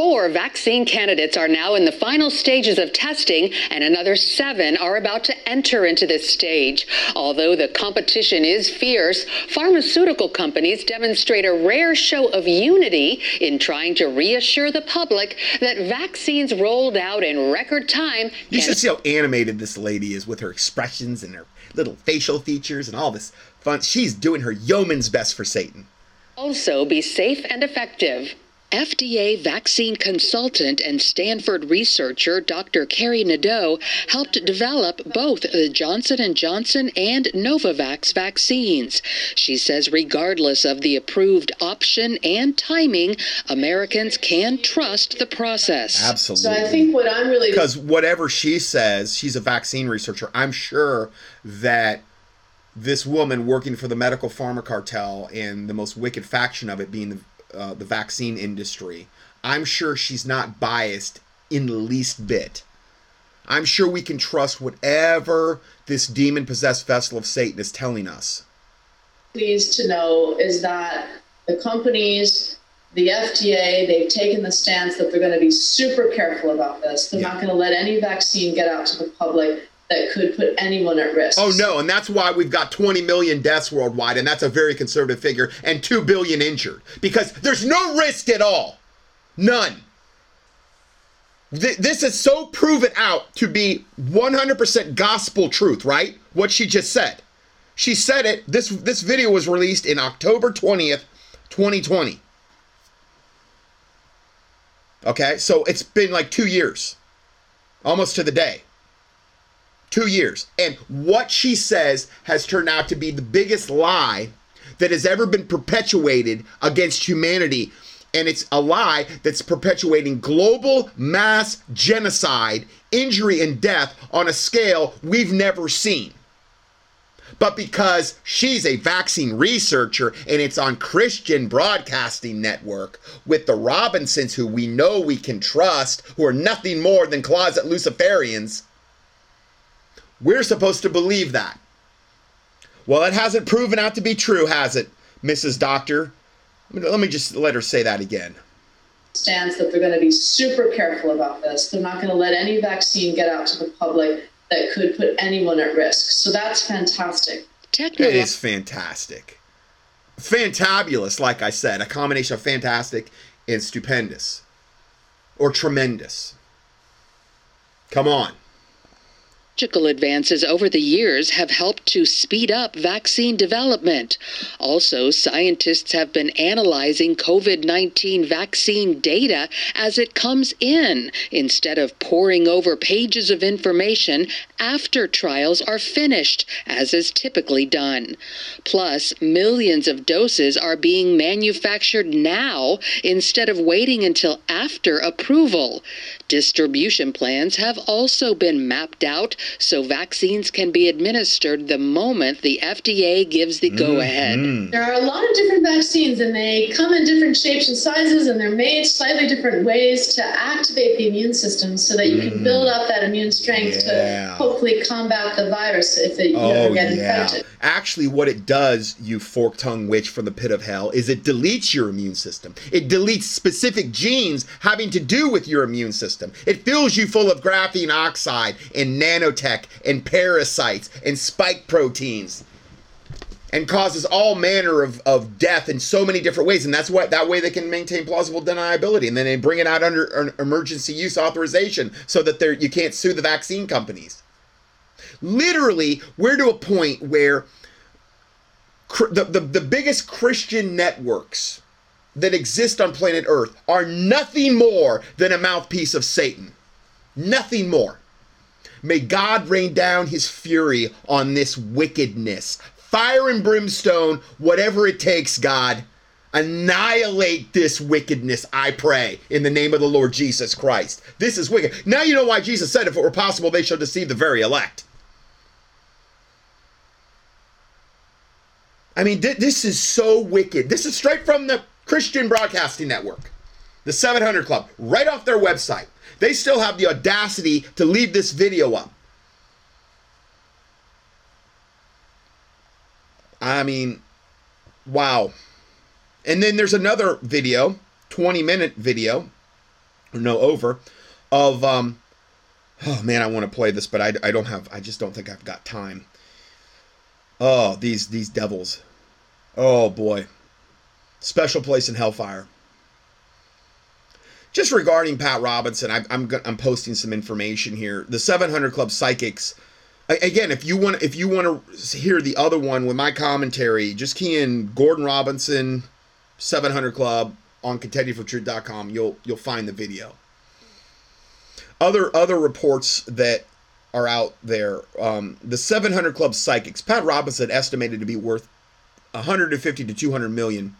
Four vaccine candidates are now in the final stages of testing, and another seven are about to enter into this stage. Although the competition is fierce, pharmaceutical companies demonstrate a rare show of unity in trying to reassure the public that vaccines rolled out in record time. You should see how animated this lady is with her expressions and her little facial features and all this fun. She's doing her yeoman's best for Satan. Also, be safe and effective. FDA vaccine consultant and Stanford researcher Dr. Kari Nadeau helped develop both the Johnson & Johnson and Novavax vaccines. She says regardless of the approved option and timing, Americans can trust the process. Absolutely. So I think what I'm really because whatever she says, she's a vaccine researcher. I'm sure that this woman working for the medical pharma cartel and the most wicked faction of it being the uh, the vaccine industry, I'm sure she's not biased in the least bit. I'm sure we can trust whatever this demon possessed vessel of Satan is telling us. pleased to know is that the companies, the FDA, they've taken the stance that they're going to be super careful about this. They're not going to let any vaccine get out to the public that could put anyone at risk. Oh no, and that's why we've got 20 million deaths worldwide, and that's a very conservative figure, and 2 billion injured. Because there's no risk at all. None. Th- this is so proven out to be 100% gospel truth, right? What she just said. She said it. This this video was released in October 20th, 2020. Okay? So it's been like 2 years. Almost to the day two years. And what she says has turned out to be the biggest lie that has ever been perpetuated against humanity. And it's a lie that's perpetuating global mass genocide, injury, and death on a scale we've never seen. But because she's a vaccine researcher and it's on Christian Broadcasting Network with the Robinsons, who we know we can trust, who are nothing more than closet Luciferians, we're supposed to believe that. Well, it hasn't proven out to be true, has it, Mrs. Doctor? Let me just let her say that again. Stance that they're going to be super careful about this. They're not going to let any vaccine get out to the public that could put anyone at risk. So that's fantastic. It is fantastic. Fantabulous, like I said, a combination of fantastic and stupendous or tremendous. Come on technological advances over the years have helped to speed up vaccine development. Also, scientists have been analyzing COVID 19 vaccine data as it comes in instead of poring over pages of information after trials are finished, as is typically done. Plus, millions of doses are being manufactured now instead of waiting until after approval. Distribution plans have also been mapped out so vaccines can be administered the moment the FDA gives the go ahead. Mm-hmm. There are a lot of different vaccines, and they come in different shapes and sizes, and they're made slightly different ways to activate the immune system so that you mm. can build up that immune strength yeah. to hopefully combat the virus if it, you oh, ever get yeah. infected. Actually, what it does, you fork tongued witch from the pit of hell, is it deletes your immune system. It deletes specific genes having to do with your immune system. It fills you full of graphene oxide and nanotech and parasites and spike proteins and causes all manner of, of death in so many different ways. And that's what that way they can maintain plausible deniability. And then they bring it out under an emergency use authorization so that you can't sue the vaccine companies. Literally, we're to a point where the, the, the biggest Christian networks that exist on planet Earth are nothing more than a mouthpiece of Satan. Nothing more. May God rain down his fury on this wickedness. Fire and brimstone, whatever it takes, God. Annihilate this wickedness, I pray, in the name of the Lord Jesus Christ. This is wicked. Now you know why Jesus said, if it were possible, they shall deceive the very elect. I mean, th- this is so wicked. This is straight from the Christian Broadcasting Network, the 700 Club, right off their website. They still have the audacity to leave this video up. I mean, wow. And then there's another video, 20 minute video, or no, over, of, um, oh man, I want to play this, but I, I don't have, I just don't think I've got time. Oh, these, these devils. Oh boy. Special place in hellfire just regarding Pat Robinson, I, I'm I'm posting some information here. The 700 Club Psychics. Again, if you want if you want to hear the other one with my commentary, just key in Gordon Robinson 700 Club on contendingfortruth.com. You'll you'll find the video. Other other reports that are out there. Um, the 700 Club Psychics. Pat Robinson estimated to be worth 150 to 200 million.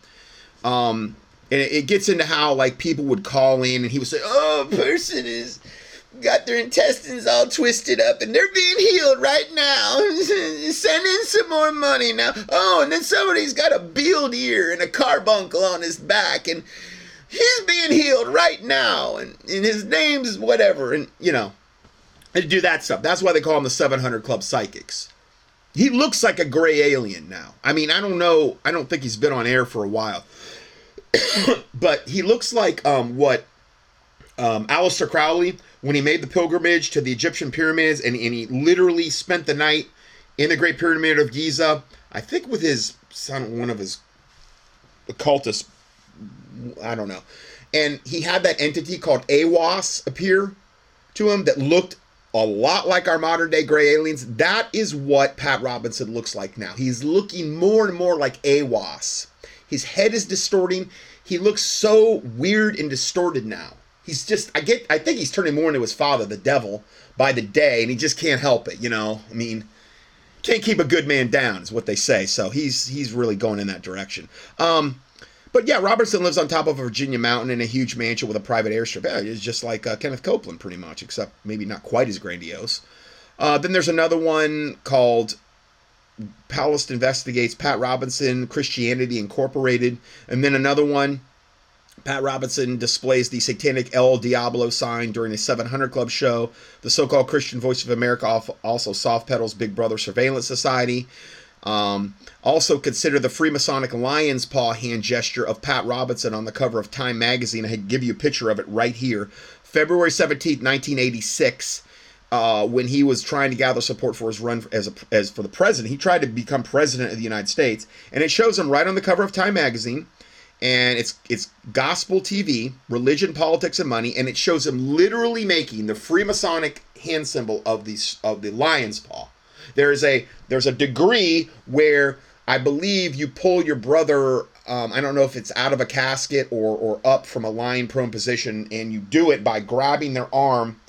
Um, and it, gets into how like people would call in and he would say, "Oh, a person is got their intestines all twisted up and they're being healed right now. (laughs) Send in some more money now. Oh, and then somebody's got a beard ear and a carbuncle on his back and he's being healed right now and, and his name's whatever and you know and do that stuff. That's why they call him the 700 Club Psychics. He looks like a gray alien now. I mean, I don't know. I don't think he's been on air for a while. (coughs) but he looks like um, what um, Aleister Crowley when he made the pilgrimage to the Egyptian pyramids and, and he literally spent the night in the Great Pyramid of Giza. I think with his son, one of his occultists, I don't know. And he had that entity called Aiwass appear to him that looked a lot like our modern day gray aliens. That is what Pat Robinson looks like now. He's looking more and more like Aiwass. His head is distorting. He looks so weird and distorted now. He's just I get I think he's turning more into his father, the devil, by the day, and he just can't help it, you know. I mean, can't keep a good man down is what they say. So he's he's really going in that direction. Um, but yeah, Robertson lives on top of a Virginia mountain in a huge mansion with a private airstrip. Yeah, it's just like uh, Kenneth Copeland, pretty much, except maybe not quite as grandiose. Uh, then there's another one called Palast investigates Pat Robinson, Christianity Incorporated, and then another one. Pat Robinson displays the satanic El Diablo sign during a 700 Club show. The so called Christian Voice of America also soft pedals Big Brother Surveillance Society. Um, also consider the Freemasonic lion's paw hand gesture of Pat Robinson on the cover of Time magazine. I give you a picture of it right here. February 17th, 1986 uh, when he was trying to gather support for his run as a, as for the president. He tried to become president of the United States, and it shows him right on the cover of Time magazine. and it's it's gospel TV, religion, politics, and money, and it shows him literally making the Freemasonic hand symbol of the of the lion's paw. There is a there's a degree where I believe you pull your brother. Um, I don't know if it's out of a casket or or up from a lion prone position, and you do it by grabbing their arm,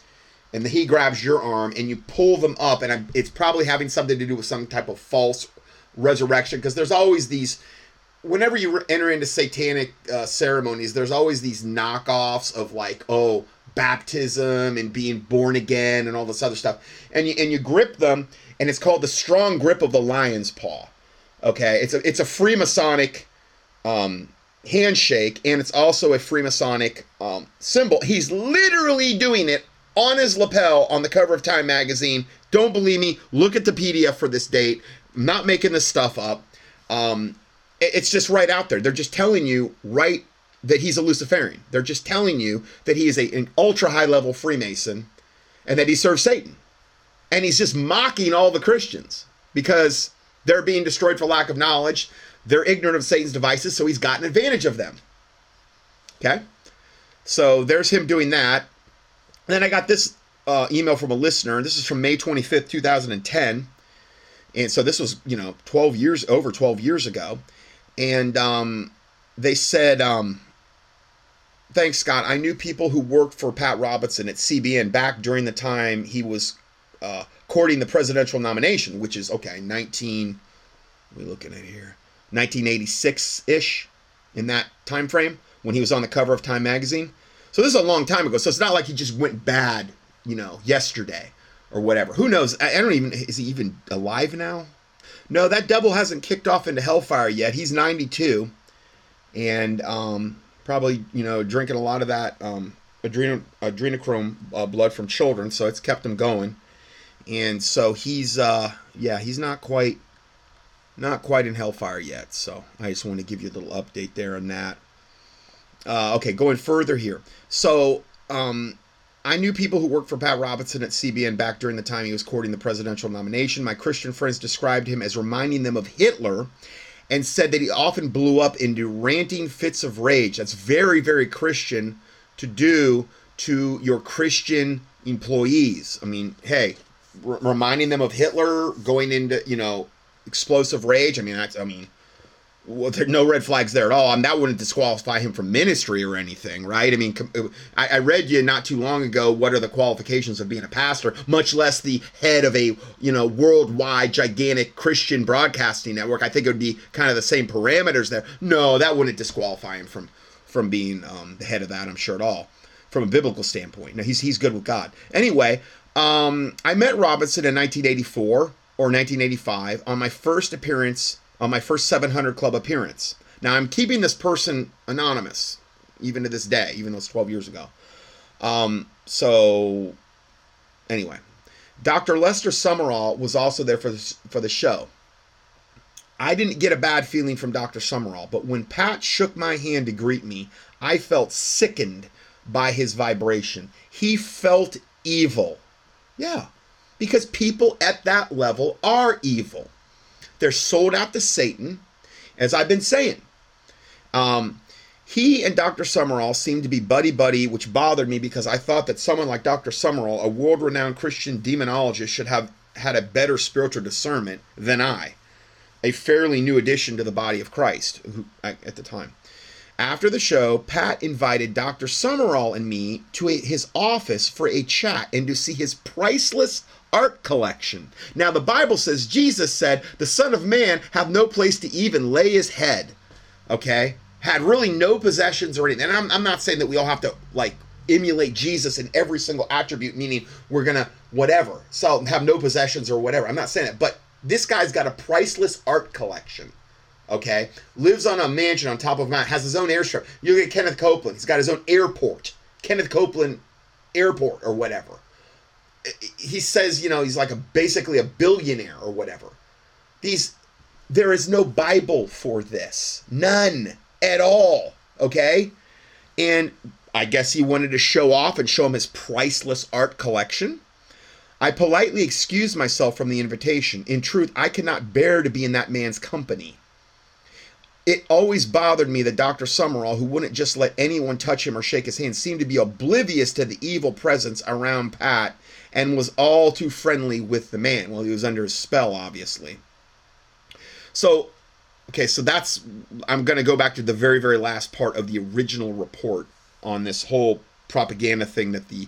and he grabs your arm, and you pull them up, and I, it's probably having something to do with some type of false resurrection because there's always these whenever you enter into satanic uh, ceremonies, there's always these knockoffs of like, oh, baptism and being born again and all this other stuff, and you and you grip them, and it's called the strong grip of the lion's paw. Okay, it's a it's a Freemasonic um, handshake, and it's also a Freemasonic um, symbol. He's literally doing it on his lapel on the cover of Time magazine. Don't believe me? Look at the PDF for this date. I'm not making this stuff up. Um, it's just right out there. They're just telling you right that he's a Luciferian. They're just telling you that he is a, an ultra high level Freemason and that he serves Satan. And he's just mocking all the Christians because they're being destroyed for lack of knowledge. They're ignorant of Satan's devices, so he's gotten advantage of them. Okay? So there's him doing that. Then I got this uh, email from a listener. This is from May 25th, 2010. And so this was, you know, 12 years, over 12 years ago and um, they said, um, "Thanks, Scott. I knew people who worked for Pat Robertson at CBN back during the time he was uh, courting the presidential nomination, which is okay, 19. What are we looking at here? 1986 ish, in that time frame when he was on the cover of Time magazine. So this is a long time ago. So it's not like he just went bad, you know, yesterday or whatever. Who knows? I, I don't even. Is he even alive now? No, that devil hasn't kicked off into hellfire yet. He's 92, and um, probably you know drinking a lot of that um, adrenal, adrenochrome uh, blood from children, so it's kept him going. And so he's uh, yeah, he's not quite not quite in hellfire yet. So I just want to give you a little update there on that. Uh, okay, going further here. So um, I knew people who worked for Pat Robertson at CBN back during the time he was courting the presidential nomination. My Christian friends described him as reminding them of Hitler and said that he often blew up into ranting fits of rage. That's very, very Christian to do to your Christian employees. I mean, hey, r- reminding them of Hitler, going into, you know, explosive rage. I mean, that's, I mean, well, there's no red flags there at all. I mean, that wouldn't disqualify him from ministry or anything, right? I mean, I, I read you not too long ago what are the qualifications of being a pastor, much less the head of a you know worldwide gigantic Christian broadcasting network. I think it would be kind of the same parameters there. No, that wouldn't disqualify him from from being um, the head of that. I'm sure at all from a biblical standpoint. Now he's he's good with God. Anyway, um, I met Robinson in 1984 or 1985 on my first appearance on my first 700 Club appearance. Now I'm keeping this person anonymous, even to this day, even though it's 12 years ago. Um, so, anyway, Dr. Lester Sumrall was also there for the, for the show. I didn't get a bad feeling from Dr. Sumrall, but when Pat shook my hand to greet me, I felt sickened by his vibration. He felt evil. Yeah, because people at that level are evil. They're sold out to Satan, as I've been saying. Um, he and Dr. Sumrall seemed to be buddy buddy, which bothered me because I thought that someone like Dr. Sumrall, a world renowned Christian demonologist, should have had a better spiritual discernment than I, a fairly new addition to the body of Christ who, at the time. After the show, Pat invited Dr. Sumrall and me to his office for a chat and to see his priceless art collection. Now, the Bible says, Jesus said, the Son of Man have no place to even lay his head. Okay? Had really no possessions or anything. And I'm, I'm not saying that we all have to, like, emulate Jesus in every single attribute, meaning we're going to, whatever, so have no possessions or whatever. I'm not saying that. But this guy's got a priceless art collection. Okay? Lives on a mansion on top of a mountain, has his own airstrip. You look at Kenneth Copeland, he's got his own airport. Kenneth Copeland Airport or whatever he says, you know, he's like a basically a billionaire or whatever. These there is no Bible for this. None at all. Okay? And I guess he wanted to show off and show him his priceless art collection. I politely excused myself from the invitation. In truth, I could not bear to be in that man's company. it always bothered me that Dr. Sumrall, who wouldn't just let anyone touch him or shake his hand, seemed to be oblivious to the evil presence around Pat and was all too friendly with the man. Well, he was under his spell, obviously. So, okay, so that's, I'm going to go back to the very, very last part of the original report on this whole propaganda thing that the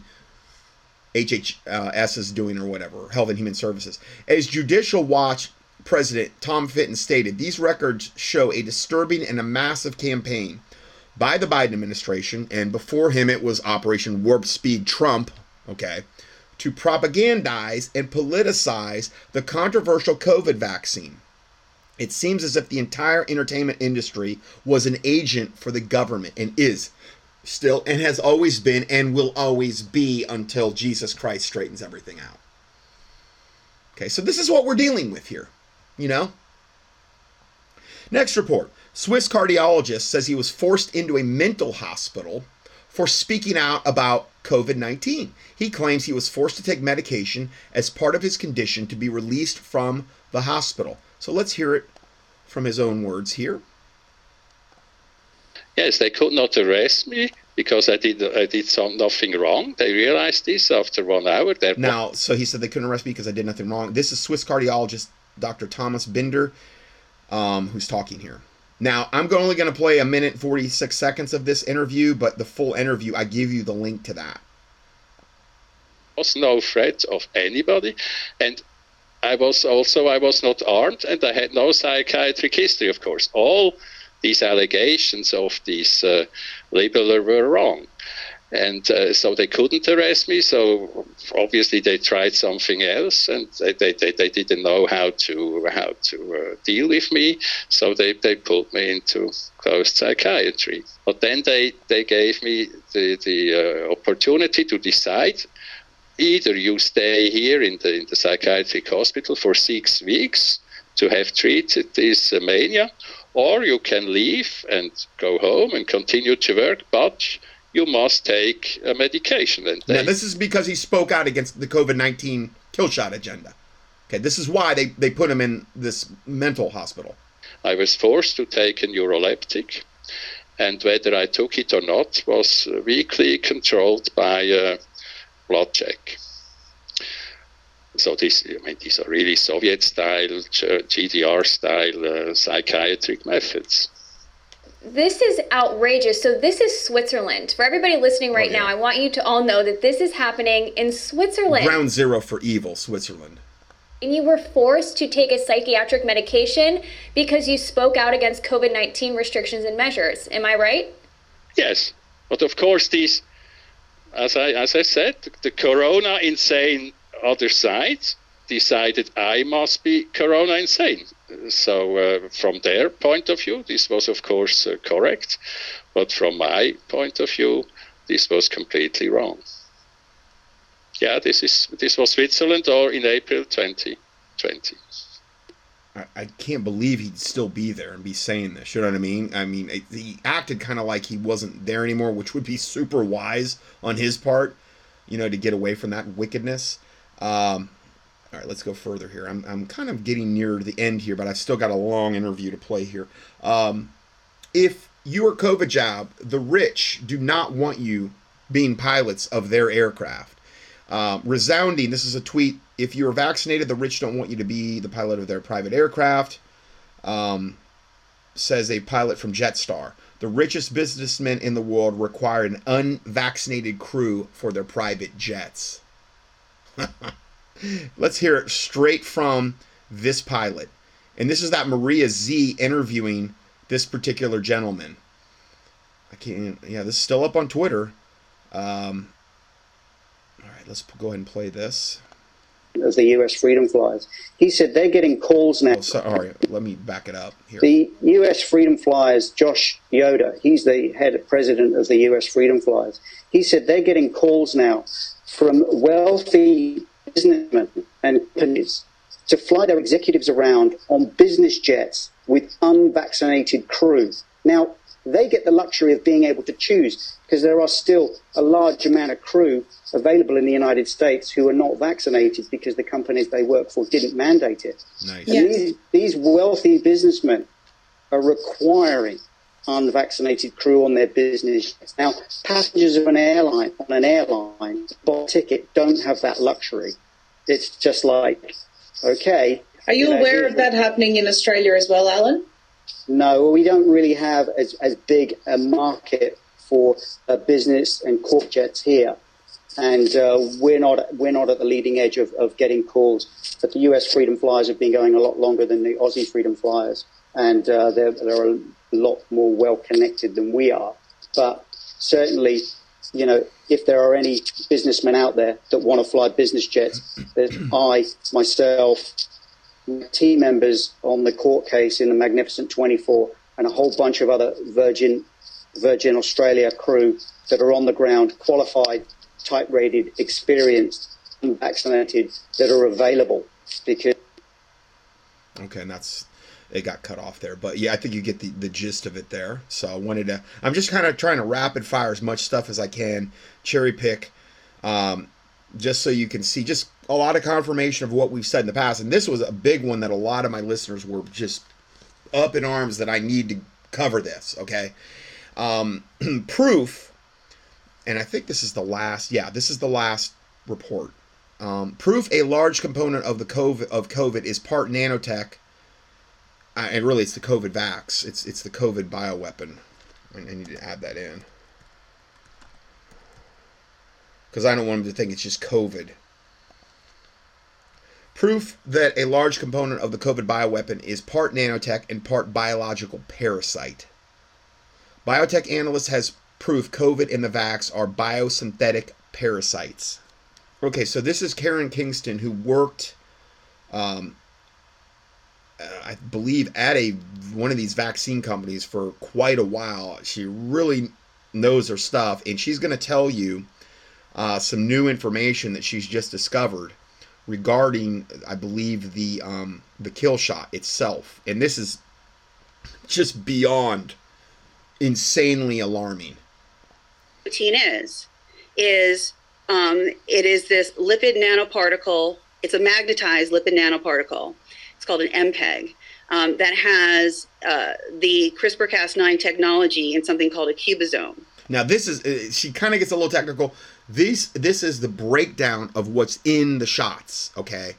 HHS is doing or whatever, Health and Human Services. As Judicial Watch President Tom Fitton stated, these records show a disturbing and a massive campaign by the Biden administration, and before him it was Operation Warp Speed Trump, okay, to propagandize and politicize the controversial COVID vaccine. It seems as if the entire entertainment industry was an agent for the government and is still and has always been and will always be until Jesus Christ straightens everything out. Okay, so this is what we're dealing with here, you know? Next report Swiss cardiologist says he was forced into a mental hospital for speaking out about COVID 19. He claims he was forced to take medication as part of his condition to be released from the hospital. So let's hear it from his own words here. Yes, they could not arrest me because I did I did some, nothing wrong. They realized this after one hour. They're now, so he said they couldn't arrest me because I did nothing wrong. This is Swiss cardiologist Dr. Thomas Binder, um, who's talking here. Now, I'm only going to play a minute 46 seconds of this interview, but the full interview, I give you the link to that. was no threat of anybody, and I was also I was not armed, and I had no psychiatric history. Of course, all these allegations of these uh, labeler were wrong. And uh, so they couldn't arrest me. So obviously they tried something else, and they, they, they, they didn't know how to how to uh, deal with me. So they, they put me into closed psychiatry. But then they, they gave me the the uh, opportunity to decide. Either you stay here in the in the psychiatric hospital for six weeks to have treated this mania, or you can leave and go home and continue to work, but you must take a medication. And now, this is because he spoke out against the COVID 19 kill shot agenda. Okay, this is why they, they put him in this mental hospital. I was forced to take a neuroleptic, and whether I took it or not was weekly controlled by a blood check. So this, I mean, these are really Soviet-style, GDR-style uh, psychiatric methods. This is outrageous. So this is Switzerland. For everybody listening right yeah. now, I want you to all know that this is happening in Switzerland. Ground zero for evil, Switzerland. And you were forced to take a psychiatric medication because you spoke out against COVID 19 restrictions and measures. Am I right? Yes. But of course, these, as I, as I said, the corona insane other side decided I must be corona insane. So, uh, from their point of view, this was, of course, uh, correct. But from my point of view, this was completely wrong. Yeah, this is this was Switzerland or in April 2020. I, can't believe he'd still be there and be saying this. You know what I mean? I mean, it, he acted kind of like he wasn't there anymore, which would be super wise on his part, you know, to get away from that wickedness. Um, all right, let's go further here. I'm, I'm kind of getting near the end here, but I've still got a long interview to play here. Um, if you are COVID job, the rich do not want you being pilots of their aircraft. Um, resounding, this is a tweet. If you are vaccinated, the rich don't want you to be the pilot of their private aircraft. Um, says a pilot from Jetstar. The richest businessmen in the world require an unvaccinated crew for their private jets. (laughs) Let's hear it straight from this pilot. And this is that Maria Zeee interviewing this particular gentleman. I can't, yeah, this is still up on Twitter. Um, all right, let's go ahead and play this. As the U.S. Freedom Flyers. He said they're getting calls now. Oh, sorry, let me back it up here. The U.S. Freedom Flyers, Josh Yoder, he's the head president of the U.S. Freedom Flyers. He said they're getting calls now from wealthy businessmen and companies to fly their executives around on business jets with unvaccinated crew. Now, they get the luxury of being able to choose because there are still a large amount of crew available in the United States who are not vaccinated because the companies they work for didn't mandate it. Nice. Yes. These, these wealthy businessmen are requiring unvaccinated crew on their business. Now, passengers of an airline on an airline buy a ticket don't have that luxury. It's just like, okay. Are you, you know, aware of that happening in Australia as well, Alan? No, we don't really have as, as big a market for uh, business and corp jets here. And uh, we're not we're not at the leading edge of, of getting calls. But the U.S. Freedom Flyers have been going a lot longer than the Aussie Freedom Flyers, and uh, they're, they're a lot more well connected than we are. But certainly, you know, if there are any businessmen out there that want to fly business jets, there's (clears throat) I myself, team members on the court case in the Magnificent 24, and a whole bunch of other Virgin Virgin Australia crew that are on the ground, qualified, type rated, experienced, vaccinated, that are available because. Okay, and that's it got cut off there. But yeah, I think you get the, the gist of it there. So I wanted to, I'm just kind of trying to rapid fire as much stuff as I can, cherry pick, um, just so you can see just a lot of confirmation of what we've said in the past. And this was a big one that a lot of my listeners were just up in arms that I need to cover this. Okay. Um, (clears throat) proof, and I think this is the last, yeah, this is the last report. Um, proof a large component of the COVID of COVID is part nanotech and really it's the COVID vax. It's it's the COVID bioweapon. I, I need to add that in because I don't want them to think it's just COVID. Proof that a large component of the COVID bioweapon is part nanotech and part biological parasite. Biotech analyst has proof COVID and the vax are biosynthetic parasites. Okay, so this is Karen Kingston who worked um, I believe, at a one of these vaccine companies for quite a while. She really knows her stuff, and she's going to tell you uh, some new information that she's just discovered regarding, I believe, the um, the kill shot itself. And this is just beyond insanely alarming. Protein is is um, it is this lipid nanoparticle. It's a magnetized lipid nanoparticle it's called an MPEG. Um, that has uh, the CRISPR Cas9 technology in something called a cubosome. Now, this is, uh, she kind of gets a little technical. This, this is the breakdown of what's in the shots, okay?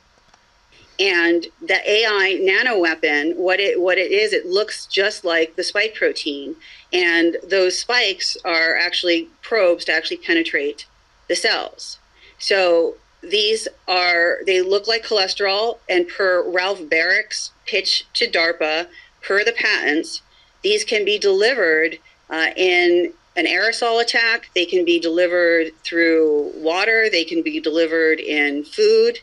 And the AI nano weapon, what it what it is, it looks just like the spike protein, and those spikes are actually probes to actually penetrate the cells. So these are, they look like cholesterol, and per Ralph Baric's pitch to DARPA, per the patents, these can be delivered uh, in an aerosol attack. They can be delivered through water. They can be delivered in food.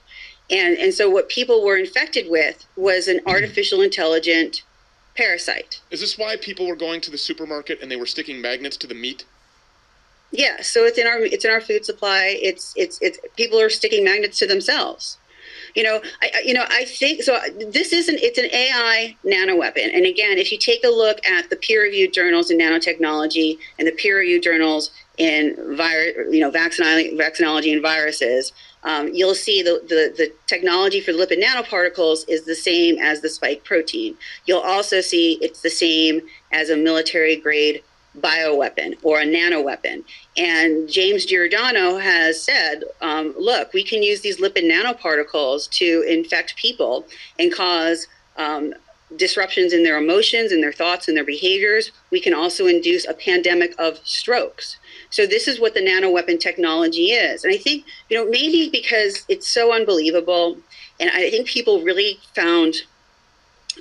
And, and so, what people were infected with was an artificial intelligent parasite. Is this why people were going to the supermarket and they were sticking magnets to the meat? Yeah, so it's in our it's in our food supply. It's it's it's people are sticking magnets to themselves. You know, I you know I think so. This isn't it's an AI nano weapon, and again, if you take a look at the peer-reviewed journals in nanotechnology and the peer-reviewed journals in virus, you know, vaccinology, vaccinology and viruses, um, you'll see the, the, the technology for lipid nanoparticles is the same as the spike protein. You'll also see it's the same as a military grade bioweapon or a nanoweapon. And James Giordano has said, um, look, we can use these lipid nanoparticles to infect people and cause um, disruptions in their emotions and their thoughts and their behaviors. We can also induce a pandemic of strokes. So this is what the nanoweapon technology is. And I think, you know, maybe because it's so unbelievable and I think people really found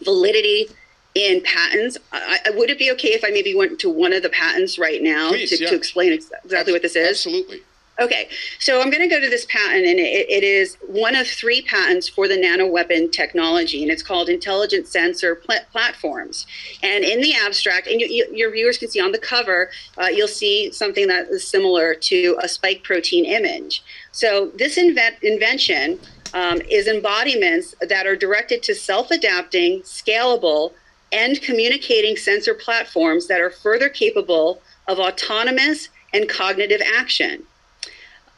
validity in patents. I, I, would it be okay if I maybe went to one of the patents right now Please, to, yeah. to, explain ex- exactly what this is? Absolutely. Okay, so I'm going to go to this patent, and it, it is one of three patents for the nanoweapon technology, and it's called Intelligent Sensor Pl- Platforms. And in the abstract, and you, you, your viewers can see on the cover, uh, you'll see something that is similar to a spike protein image. So this invent- invention um, is embodiments that are directed to self-adapting, scalable, and communicating sensor platforms that are further capable of autonomous and cognitive action.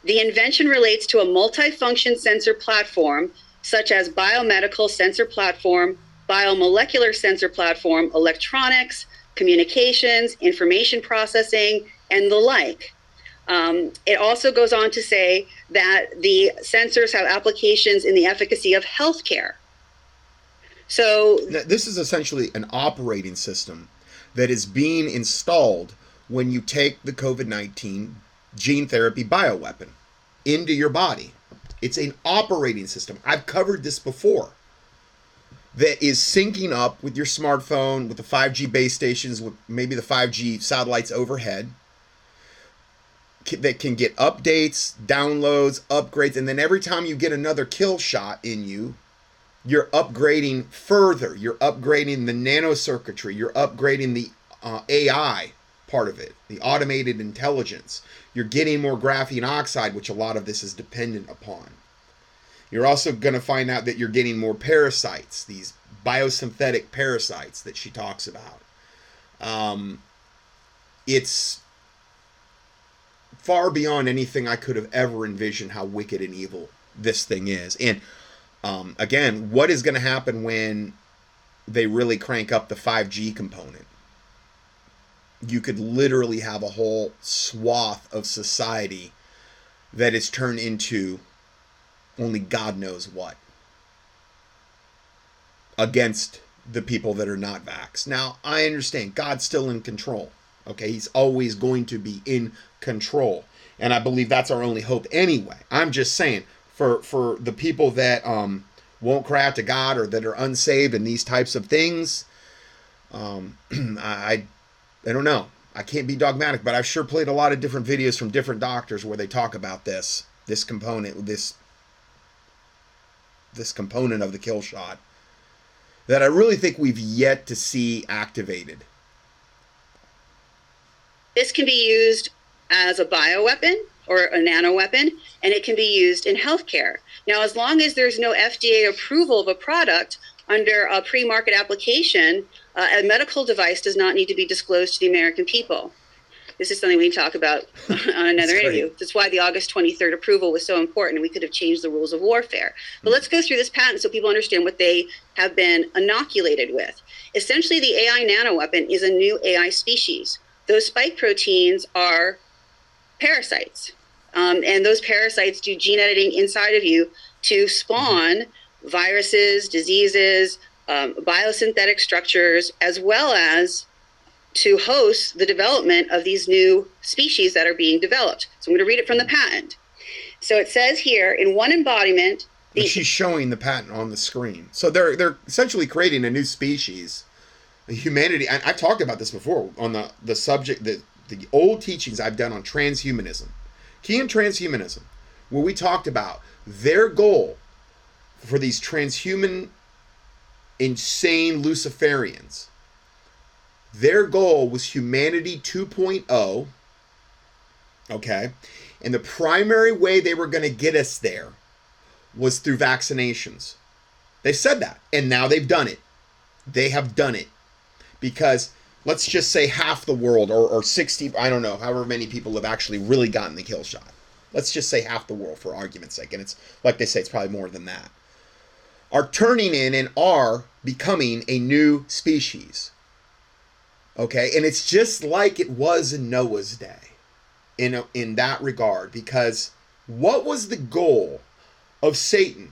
The invention relates to a multifunction sensor platform, such as biomedical sensor platform biomolecular sensor platform, electronics, communications, information processing, and the like. Um, it also goes on to say that the sensors have applications in the efficacy of healthcare. So, this is essentially an operating system that is being installed when you take the COVID 19 gene therapy bioweapon into your body. It's an operating system. I've covered this before. That is syncing up with your smartphone, with the 5G base stations, with maybe the 5G satellites overhead. That can get updates, downloads, upgrades, and then every time you get another kill shot in you, you're upgrading further. You're upgrading the nanocircuitry. You're upgrading the uh, AI part of it, the automated intelligence. You're getting more graphene oxide, which a lot of this is dependent upon. You're also going to find out that you're getting more parasites, these biosynthetic parasites that she talks about. Um, it's far beyond anything I could have ever envisioned how wicked and evil this thing is. And um, again, what is going to happen when they really crank up the 5G component? You could literally have a whole swath of society that is turned into only God knows what against the people that are not vax. Now, I understand God's still in control. Okay, he's always going to be in control. And I believe that's our only hope anyway. I'm just saying for for the people that um won't cry out to God or that are unsaved and these types of things, um (clears throat) I I don't know. I can't be dogmatic, but I've sure played a lot of different videos from different doctors where they talk about this this component this this component of the kill shot that I really think we've yet to see activated. this can be used as a bioweapon or a nanoweapon, and it can be used in healthcare. Now, as long as there's no FDA approval of a product under a pre market application, uh, a medical device does not need to be disclosed to the American people. This is something we can talk about (laughs) on another That's great. interview. That's why the August 23rd approval was so important. We could have changed the rules of warfare. But let's go through this patent so people understand what they have been inoculated with. Essentially, the AI nanoweapon is a new AI species. Those spike proteins are parasites. Um, and those parasites do gene editing inside of you to spawn viruses, diseases, um, biosynthetic structures, as well as to host the development of these new species that are being developed. So I'm going to read it from the patent. So it says here in one embodiment, And she's showing the patent on the screen. So they're they're essentially creating a new species, humanity. And I've talked about this before on the the subject the the old teachings I've done on transhumanism, key in transhumanism, where we talked about their goal for these transhuman, insane Luciferians. Their goal was humanity 2.0. Okay, and the primary way they were going to get us there was through vaccinations. They said that, and now they've done it. They have done it because let's just say half the world, or, or 60, I don't know, however many people have actually really gotten the kill shot. Let's just say half the world for argument's sake, and it's like they say, it's probably more than that. Are turning in and are becoming a new species. Okay, and it's just like it was in Noah's day in a, in that regard because what was the goal of Satan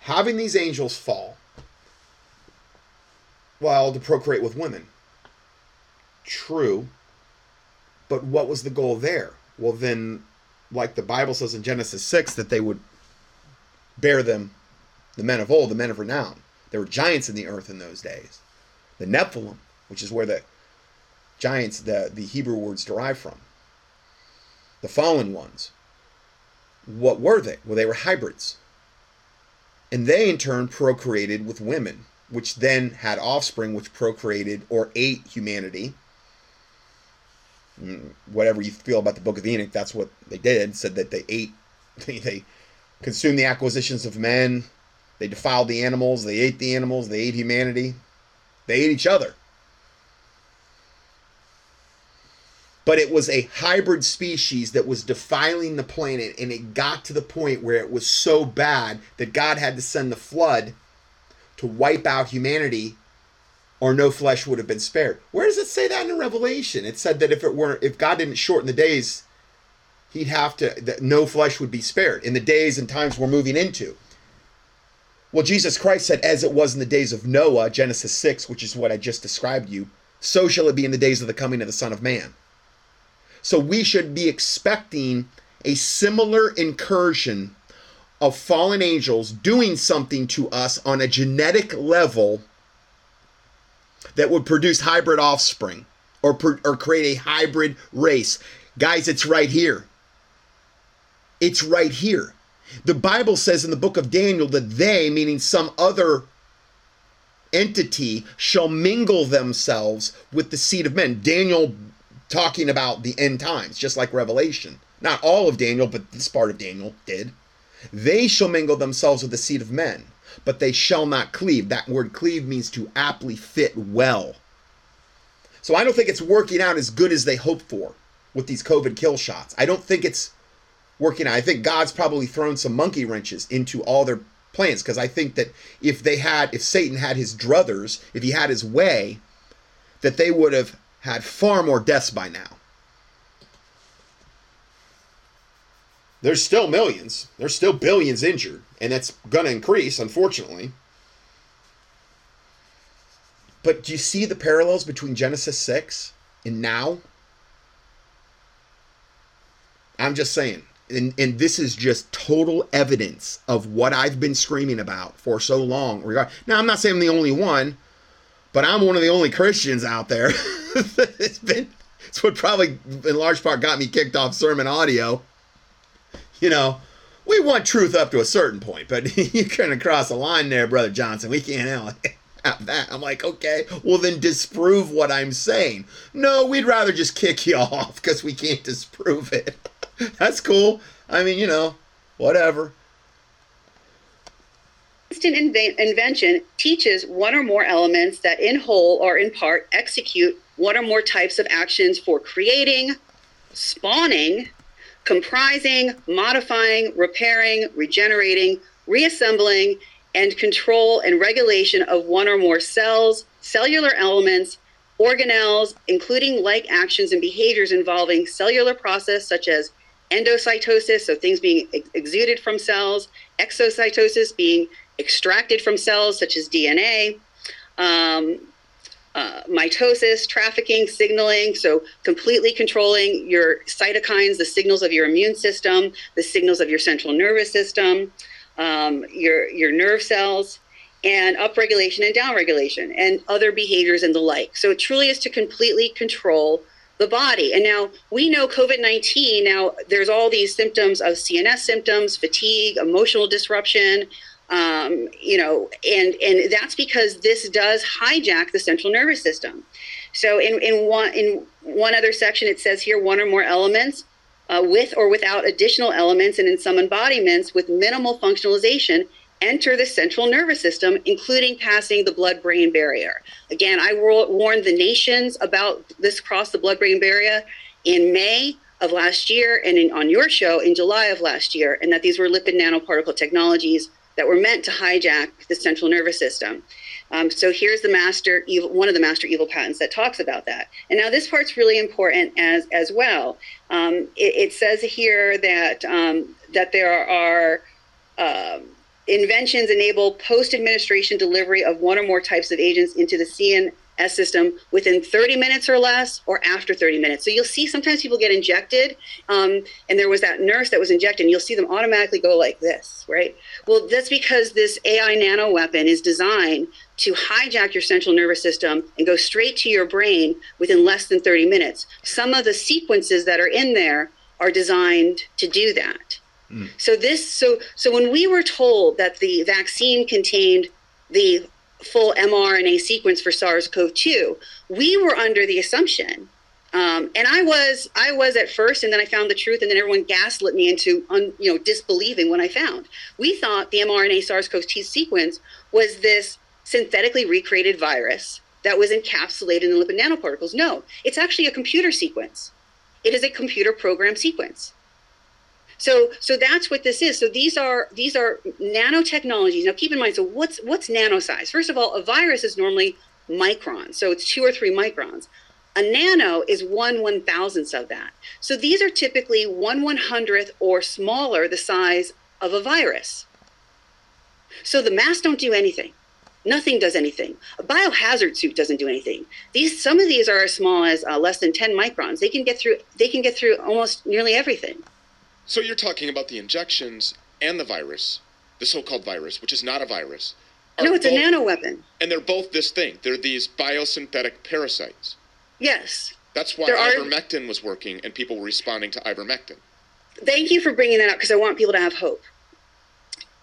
having these angels fall? Well, to procreate with women. True. But what was the goal there? Well, then, like the Bible says in Genesis 6, that they would bear them, the men of old, the men of renown. There were giants in the earth in those days. The Nephilim, which is where the giants, the, the Hebrew words derive from. The fallen ones. What were they? Well, they were hybrids. And they, in turn, procreated with women, which then had offspring which procreated or ate humanity. Whatever you feel about the Book of Enoch, that's what they did. Said that they ate, (laughs) they, they consumed the acquisitions of men, they defiled the animals, they ate the animals, they ate humanity, they ate each other. but it was a hybrid species that was defiling the planet and it got to the point where it was so bad that god had to send the flood to wipe out humanity or no flesh would have been spared. Where does it say that in Revelation? It said that if it weren't if God didn't shorten the days, he'd have to that no flesh would be spared in the days and times we're moving into. Well, Jesus Christ said, as it was in the days of Noah, Genesis 6, which is what I just described you, so shall it be in the days of the coming of the Son of Man. So we should be expecting a similar incursion of fallen angels doing something to us on a genetic level that would produce hybrid offspring or, or create a hybrid race. Guys, it's right here. It's right here. The Bible says in the book of Daniel that they, meaning some other entity, shall mingle themselves with the seed of men. Daniel talking about the end times, just like Revelation. Not all of Daniel, but this part of Daniel did. They shall mingle themselves with the seed of men, but they shall not cleave. That word cleave means to aptly fit well. So I don't think it's working out as good as they hope for with these COVID kill shots. I don't think it's working out. I think God's probably thrown some monkey wrenches into all their plans because I think that if they had, if Satan had his druthers, if he had his way, that they would have had far more deaths by now. There's still millions, there's still billions injured, and that's going to increase, unfortunately. But do you see the parallels between Genesis 6 and now? I'm just saying and, and this is just total evidence of what I've been screaming about for so long. Now, I'm not saying I'm the only one, but I'm one of the only Christians out there. (laughs) been, it's what probably in large part got me kicked off sermon audio. You know, we want truth up to a certain point, but (laughs) you're going to cross a line there, Brother Johnson. We can't (laughs) have that. I'm like, okay, well then disprove what I'm saying. No, we'd rather just kick you (laughs) off because we can't disprove it. That's cool. I mean, you know, whatever. Instant inv- invention teaches one or more elements that, in whole or in part, execute one or more types of actions for creating, spawning, comprising, modifying, repairing, regenerating, reassembling, and control and regulation of one or more cells, cellular elements, organelles, including like actions and behaviors involving cellular process such as endocytosis, so things being ex- exuded from cells, exocytosis being extracted from cells, such as DNA, um, uh, mitosis, trafficking, signaling, so completely controlling your cytokines, the signals of your immune system, the signals of your central nervous system, um, your your nerve cells, and upregulation and downregulation, and other behaviors and the like. So it truly is to completely control the body. And now we know COVID 19, now there's all these symptoms of CNS symptoms, fatigue, emotional disruption. Um, you know, and and that's because this does hijack the central nervous system. So in, in one in one other section, it says here one or more elements uh, with or without additional elements, and in some embodiments with minimal functionalization enter the central nervous system, including passing the blood brain barrier. Again, I warned the nations about this cross the blood brain barrier in May of last year and in, on your show in July of last year, and that these were lipid nanoparticle technologies that were meant to hijack the central nervous system. Um, so here's the master evil, one of the master evil patents that talks about that. And now this part's really important as as well. Um, it, it, says here that um, that there are um, Inventions enable post administration delivery of one or more types of agents into the CNS system within 30 minutes or less or after 30 minutes. So you'll see sometimes people get injected, um, and there was that nurse that was injected, and you'll see them automatically go like this, right? Well, that's because this AI nano weapon is designed to hijack your central nervous system and go straight to your brain within less than 30 minutes. Some of the sequences that are in there are designed to do that. Mm. So this so so when we were told that the vaccine contained the full mRNA sequence for SARS-CoV-2, we were under the assumption um, and I was I was at first, and then I found the truth, and then everyone gaslit me into un, you know disbelieving what I found. We thought the mRNA SARS-CoV-2 sequence was this synthetically recreated virus that was encapsulated in lipid nanoparticles. No, it's actually a computer sequence. It is a computer program sequence. So so that's what this is. So these are these are nanotechnologies. Now keep in mind. So what's what's nano size? First of all, a virus is normally microns, so it's two or three microns. A nano is one one thousandth of that. So these are typically one one hundredth or smaller the size of a virus. So the masks don't do anything. Nothing does anything. A biohazard suit doesn't do anything. These some of these are as small as uh, less than 10 microns. They can get through. They can get through almost nearly everything. So you're talking about the injections and the virus, the so-called virus, which is not a virus. No, it's both, a nano weapon. And they're both this thing. They're these biosynthetic parasites. Yes. That's why There are- ivermectin was working and people were responding to ivermectin. Thank you for bringing that up because I want people to have hope.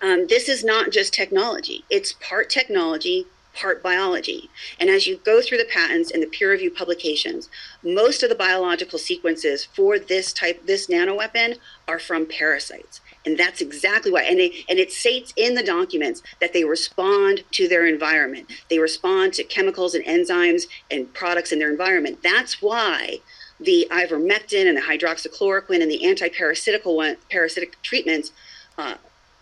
Um, this is not just technology, it's part technology, part biology. And as you go through the patents and the peer reviewed publications, most of the biological sequences for this type, this nanoweapon, are from parasites. And that's exactly why. And, they, and it states in the documents that they respond to their environment. They respond to chemicals and enzymes and products in their environment. That's why the ivermectin and the hydroxychloroquine and the anti-parasitical one, parasitic treatments, uh,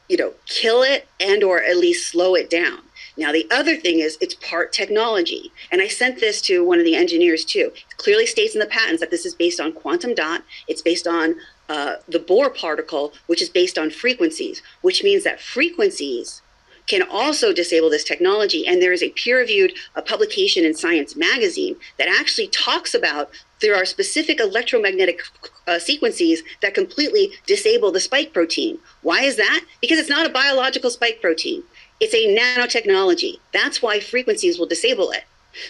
you know, kill it and or at least slow it down. Now the other thing is it's part technology, and I sent this to one of the engineers too. It clearly states in the patents that this is based on quantum dot. It's based on uh, the Bohr particle, which is based on frequencies, which means that frequencies can also disable this technology. And there is a peer reviewed uh, publication in Science magazine that actually talks about there are specific electromagnetic uh, sequences that completely disable the spike protein. Why is that? Because it's not a biological spike protein, it's a nanotechnology. That's why frequencies will disable it.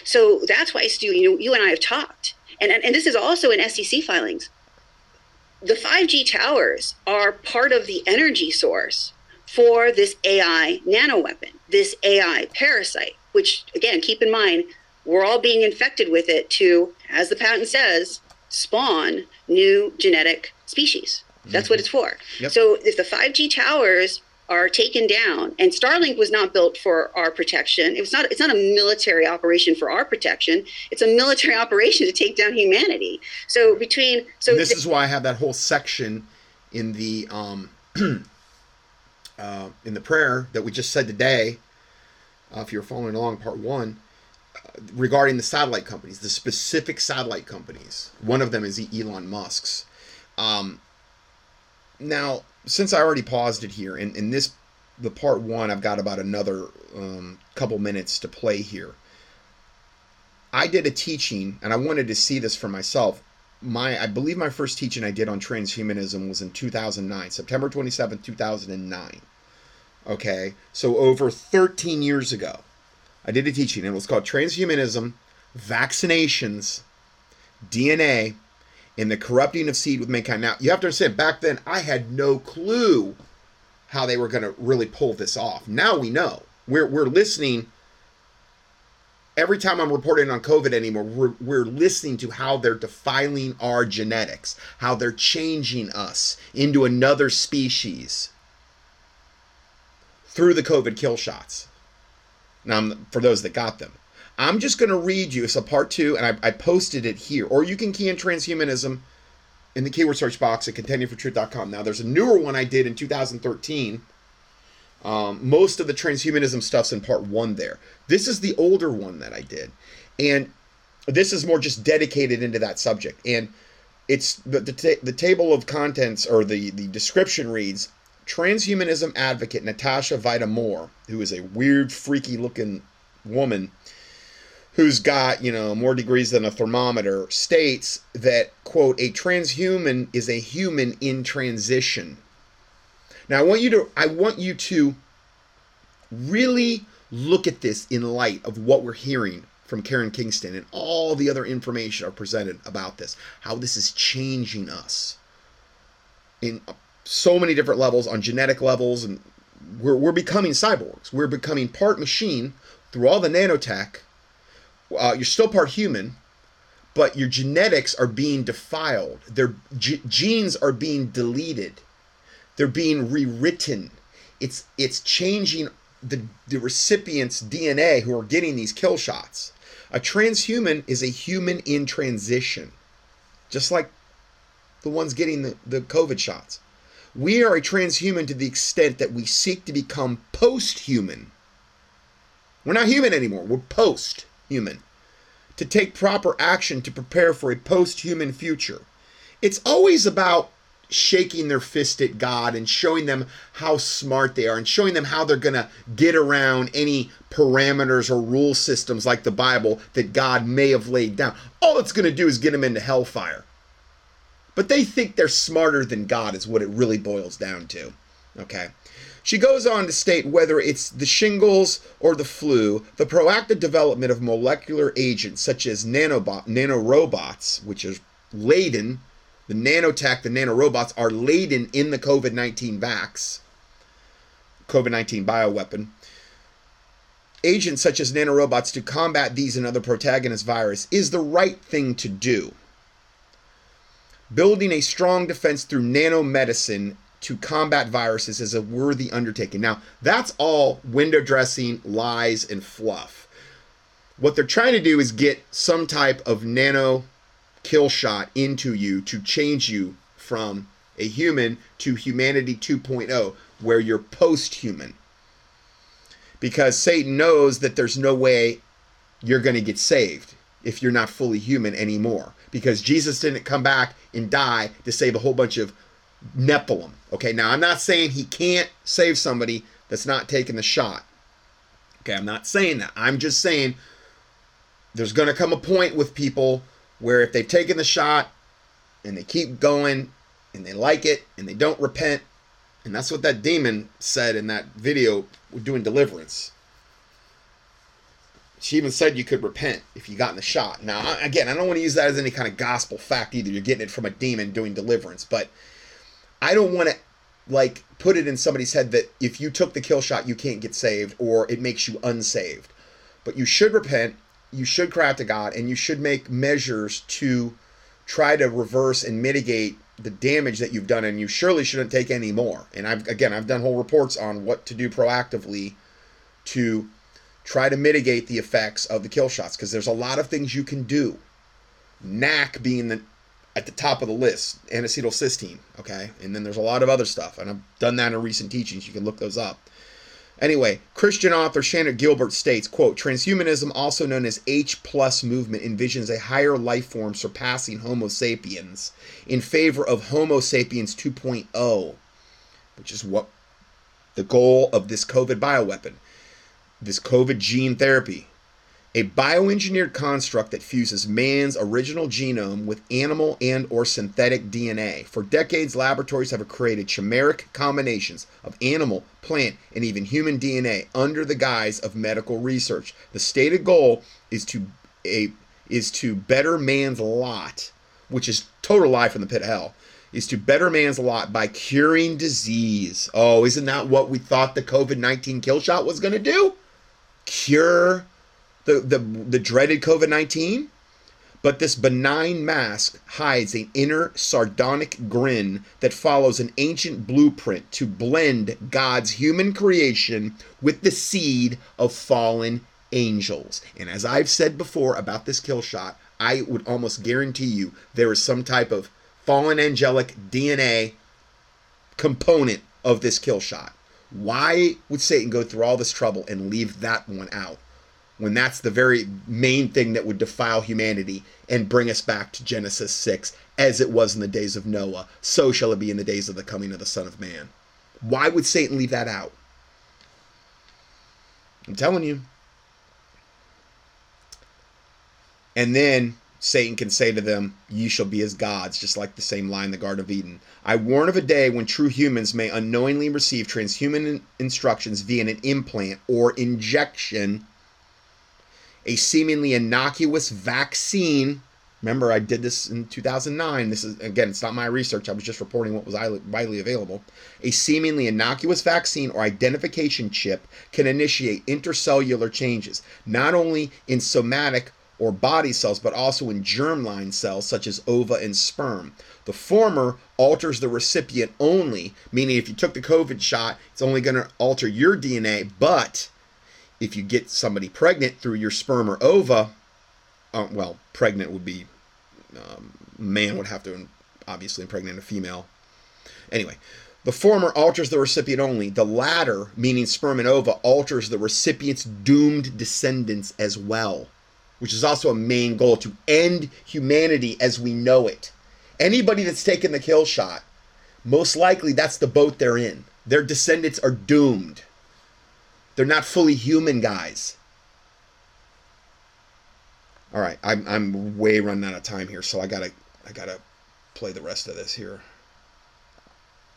So that's why, Stew, you, know, you and I have talked. And, and, and this is also in SEC filings. The 5G towers are part of the energy source for this AI nanoweapon, this AI parasite, which, again, keep in mind, we're all being infected with it to, as the patent says, spawn new genetic species. That's what mm-hmm. it's for. Yep. So if the 5G towers are taken down and Starlink was not built for our protection, it was not it's not a military operation for our protection. It's a military (laughs) operation to take down humanity. So between so And this th- is why I have that whole section in the um, (clears throat) uh, in the prayer that we just said today. Uh, if you're following along, part one, uh, regarding the satellite companies, the specific satellite companies. One of them is Elon Musk's. Um, now, since I already paused it here, in, in this the part one, I've got about another um, couple minutes to play here. I did a teaching, and I wanted to see this for myself. My, I believe my first teaching I did on transhumanism was in 2009, September 27, 2009. Okay, so over 13 years ago, I did a teaching, and it was called Transhumanism, Vaccinations, DNA, and the Corrupting of Seed with Mankind. Now, you have to understand, back then, I had no clue how they were going to really pull this off. Now we know. We're, we're listening every time I'm reporting on COVID anymore, we're, we're listening to how they're defiling our genetics, how they're changing us into another species through the COVID kill shots. Now, for those that got them, I'm just going to read you. It's a part two, and I, I posted it here. Or you can key in transhumanism in the keyword search box at contendingfortruth.com. Now, there's a newer one I did in 2013 um, most of the transhumanism stuff's in part one there. This is the older one that I did. And this is more just dedicated into that subject. And it's the, the, the table of contents or the, the description reads transhumanism advocate Natasha Vita-More, who is a weird, freaky looking woman who's got, you know, more degrees than a thermometer, states that, quote, a transhuman is a human in transition. Now I want you to I want you to really look at this in light of what we're hearing from Karen Kingston and all the other information are presented about this, how this is changing us in so many different levels on genetic levels and we're, we're becoming cyborgs. We're becoming part machine through all the nanotech. Uh, you're still part human, but your genetics are being defiled. Their g- genes are being deleted they're being rewritten. It's it's changing the the recipient's DNA who are getting these kill shots. A transhuman is a human in transition, just like the ones getting the, the COVID shots. We are a transhuman to the extent that we seek to become post human. We're not human anymore, we're post human. To take proper action to prepare for a post human future. It's always about shaking their fist at God and showing them how smart they are and showing them how they're going to get around any parameters or rule systems like the Bible that God may have laid down. All it's going to do is get them into hellfire. But they think they're smarter than God, is what it really boils down to. Okay. She goes on to state whether it's the shingles or the flu, the proactive development of molecular agents such as nanobot, nanorobots, which is laden the nanotech, the nanorobots are laden in the COVID 19 vax, COVID 19 bioweapon. Agents such as nanorobots to combat these and other protagonist virus is the right thing to do. Building a strong defense through nanomedicine to combat viruses is a worthy undertaking. Now, that's all window dressing, lies, and fluff. What they're trying to do is get some type of nano kill shot into you to change you from a human to humanity 2.0, where you're post human. Because Satan knows that there's no way you're going to get saved if you're not fully human anymore. Because Jesus didn't come back and die to save a whole bunch of Nephilim. Okay, now I'm not saying he can't save somebody that's not taking the shot. Okay, I'm not saying that. I'm just saying there's going to come a point with people where if they've taken the shot and they keep going and they like it and they don't repent, and that's what that demon said in that video doing deliverance. She even said you could repent if you got in the shot. Now, again, I don't want to use that as any kind of gospel fact either. You're getting it from a demon doing deliverance, but I don't want to like put it in somebody's head that if you took the kill shot, you can't get saved or it makes you unsaved. But you should repent you should cry out to God and you should make measures to try to reverse and mitigate the damage that you've done and you surely shouldn't take any more. And I've again I've done whole reports on what to do proactively to try to mitigate the effects of the kill shots because there's a lot of things you can do. NAC being the at the top of the list, N-acetylcysteine, okay? And then there's a lot of other stuff and I've done that in recent teachings. You can look those up. Anyway, Christian author Sharon Gilbert states, quote, Transhumanism, also known as H plus movement, envisions a higher life form surpassing Homo sapiens in favor of Homo sapiens 2.0, which is what the goal of this COVID bioweapon, this COVID gene therapy a bioengineered construct that fuses man's original genome with animal and or synthetic DNA. For decades laboratories have created chimeric combinations of animal, plant, and even human DNA under the guise of medical research. The stated goal is to a is to better man's lot, which is total lie from the pit of hell. Is to better man's lot by curing disease. Oh, isn't that what we thought the COVID 19 kill shot was going to do? Cure the, the, the dreaded COVID 19. But this benign mask hides an inner sardonic grin that follows an ancient blueprint to blend God's human creation with the seed of fallen angels. And as I've said before about this kill shot, I would almost guarantee you there is some type of fallen angelic DNA component of this kill shot. Why would Satan go through all this trouble and leave that one out? When that's the very main thing that would defile humanity and bring us back to Genesis 6 as it was in the days of Noah, so shall it be in the days of the coming of the Son of Man. Why would Satan leave that out? I'm telling you. And then Satan can say to them, Ye shall be as gods, just like the same line in the Garden of Eden. I warn of a day when true humans may unknowingly receive transhuman instructions via an implant or injection a seemingly innocuous vaccine. Remember, I did this in 2009. This is, again, it's not my research. I was just reporting what was widely available. A seemingly innocuous vaccine or identification chip can initiate intercellular changes, not only in somatic or body cells, but also in germline cells such as ova and sperm. The former alters the recipient only, meaning if you took the COVID shot, it's only going to alter your DNA, but if you get somebody pregnant through your sperm or ova, uh, well, pregnant would be um, man would have to obviously impregnate a female. Anyway, The former alters the recipient only. The latter, meaning sperm and ova, alters the recipient's doomed descendants as well, which is also a main goal to end humanity as we know it. Anybody that's taken the kill shot, most likely that's the boat they're in. Their descendants are doomed. They're not fully human guys. All right, I'm I'm way running out of time here, so I gotta I gotta play the rest of this here.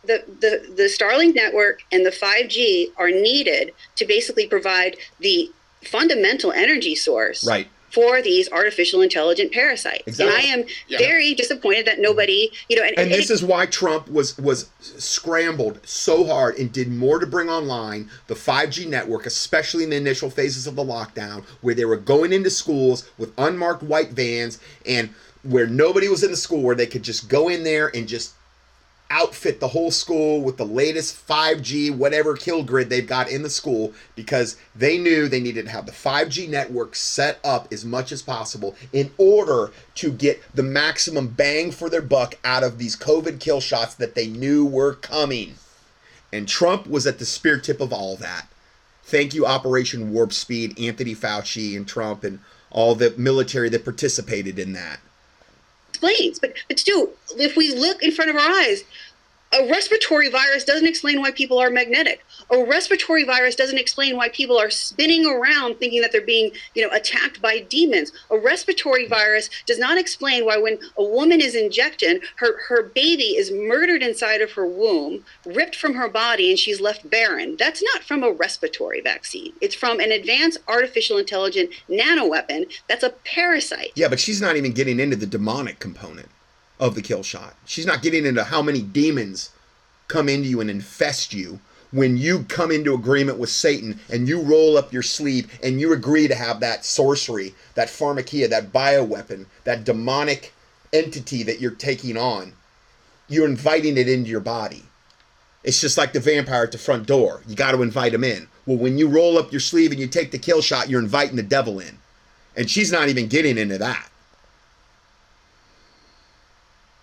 The, the, the Starlink network and the 5G are needed to basically provide the fundamental energy source Right. For these artificial intelligent parasites. Exactly. And I am Yeah. very disappointed that nobody, you know, and, And this it- is why Trump was was scrambled so hard and did more to bring online the 5G network, especially in the initial phases of the lockdown, where they were going into schools with unmarked white vans and where nobody was in the school, where they could just go in there and just outfit the whole school with the latest 5G, whatever kill grid they've got in the school, because they knew they needed to have the 5G network set up as much as possible in order to get the maximum bang for their buck out of these COVID kill shots that they knew were coming. And Trump was at the spear tip of all that. Thank you, Operation Warp Speed, Anthony Fauci, and Trump, and all the military that participated in that. Explains. But but still, if we look in front of our eyes, a respiratory virus doesn't explain why people are magnetic. A respiratory virus doesn't explain why people are spinning around thinking that they're being, you know, attacked by demons. A respiratory virus does not explain why when a woman is injected, her her baby is murdered inside of her womb, ripped from her body, and she's left barren. That's not from a respiratory vaccine. It's from an advanced artificial intelligent nanoweapon that's a parasite. Yeah, but she's not even getting into the demonic component of the kill shot. She's not getting into how many demons come into you and infest you when you come into agreement with Satan and you roll up your sleeve and you agree to have that sorcery, that pharmakeia, that bioweapon, that demonic entity that you're taking on. You're inviting it into your body. It's just like the vampire at the front door. You got to invite him in. Well, when you roll up your sleeve and you take the kill shot, you're inviting the devil in. And she's not even getting into that.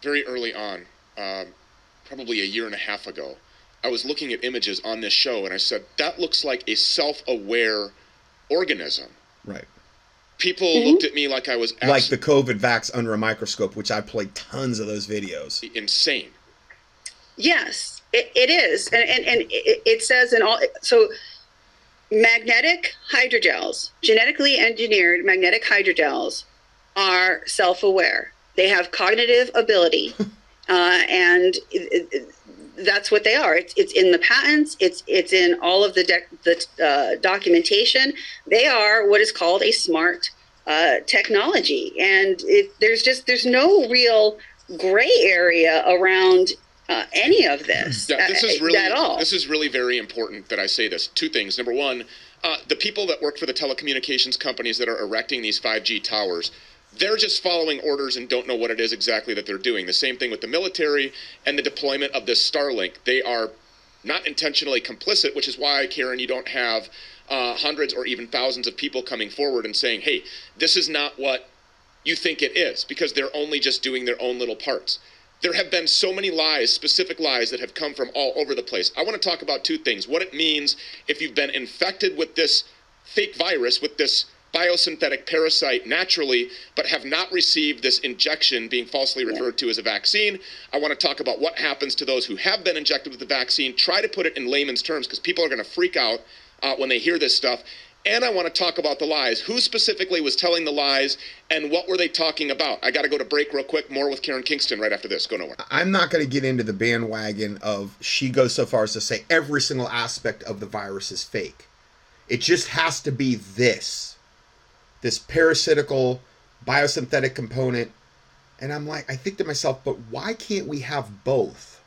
very early on, um, probably a year and a half ago, I was looking at images on this show and I said, that looks like a self aware organism. Right. People looked at me like I was like the COVID vax under a microscope, which I played tons of those videos. insane. Yes, it, it is, and and, and it, it says in all so magnetic hydrogels, genetically engineered magnetic hydrogels, are self-aware. They have cognitive ability, (laughs) uh, and it, it, that's what they are. It's it's in the patents. It's it's in all of the dec the uh, documentation. They are what is called a smart uh, technology, and it, there's just there's no real gray area around uh, any of this, Yeah, this is really at all. this is really very important that I say this. Two things. Number one, uh, the people that work for the telecommunications companies that are erecting these 5G towers, they're just following orders and don't know what it is exactly that they're doing. The same thing with the military and the deployment of this Starlink. They are not intentionally complicit, which is why, Karen, you don't have uh, hundreds or even thousands of people coming forward and saying, hey, this is not what you think it is, because they're only just doing their own little parts. There have been so many lies, specific lies, that have come from all over the place. I want to talk about two things what it means if you've been infected with this fake virus, with this biosynthetic parasite naturally, but have not received this injection being falsely referred to as a vaccine. I want to talk about what happens to those who have been injected with the vaccine. Try to put it in layman's terms because people are going to freak out uh, when they hear this stuff. And I want to talk about the lies. Who specifically was telling the lies and what were they talking about? I got to go to break real quick. More with Karen Kingston right after this. Go nowhere. I'm not going to get into the bandwagon of she goes so far as to say every single aspect of the virus is fake. It just has to be this this parasitical biosynthetic component. And I'm like, I think to myself, but why can't we have both?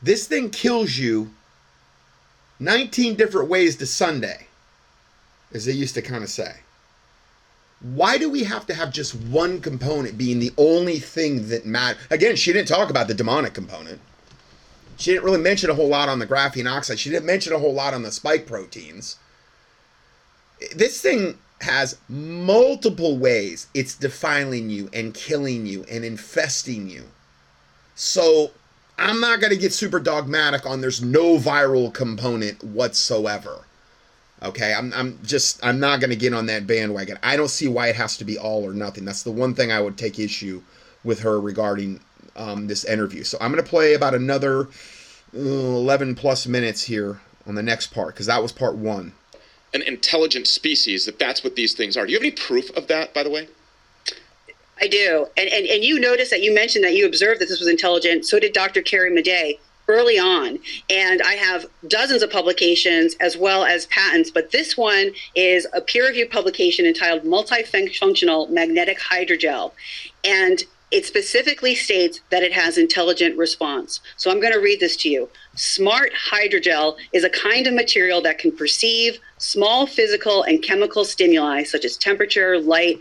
This thing kills you 19 different ways to Sunday, as they used to kind of say. Why do we have to have just one component being the only thing that matters? Again, she didn't talk about the demonic component. She didn't really mention a whole lot on the graphene oxide. She didn't mention a whole lot on the spike proteins. This thing has multiple ways it's defiling you and killing you and infesting you. So I'm not going to get super dogmatic on there's no viral component whatsoever. Okay, I'm, I'm just I'm not going to get on that bandwagon. I don't see why it has to be all or nothing. That's the one thing I would take issue with her regarding um, this interview. So I'm going to play about another uh, 11 plus minutes here on the next part because that was part one. An intelligent species that that's what these things are. Do you have any proof of that, by the way? I do. And, and, and you noticed that you mentioned that you observed that this was intelligent. So did Dr. Carrie Madej early on. And I have dozens of publications as well as patents, but this one is a peer reviewed publication entitled Multifunctional Magnetic Hydrogel. And it specifically states that it has intelligent response. So I'm going to read this to you. Smart hydrogel is a kind of material that can perceive small physical and chemical stimuli such as temperature, light,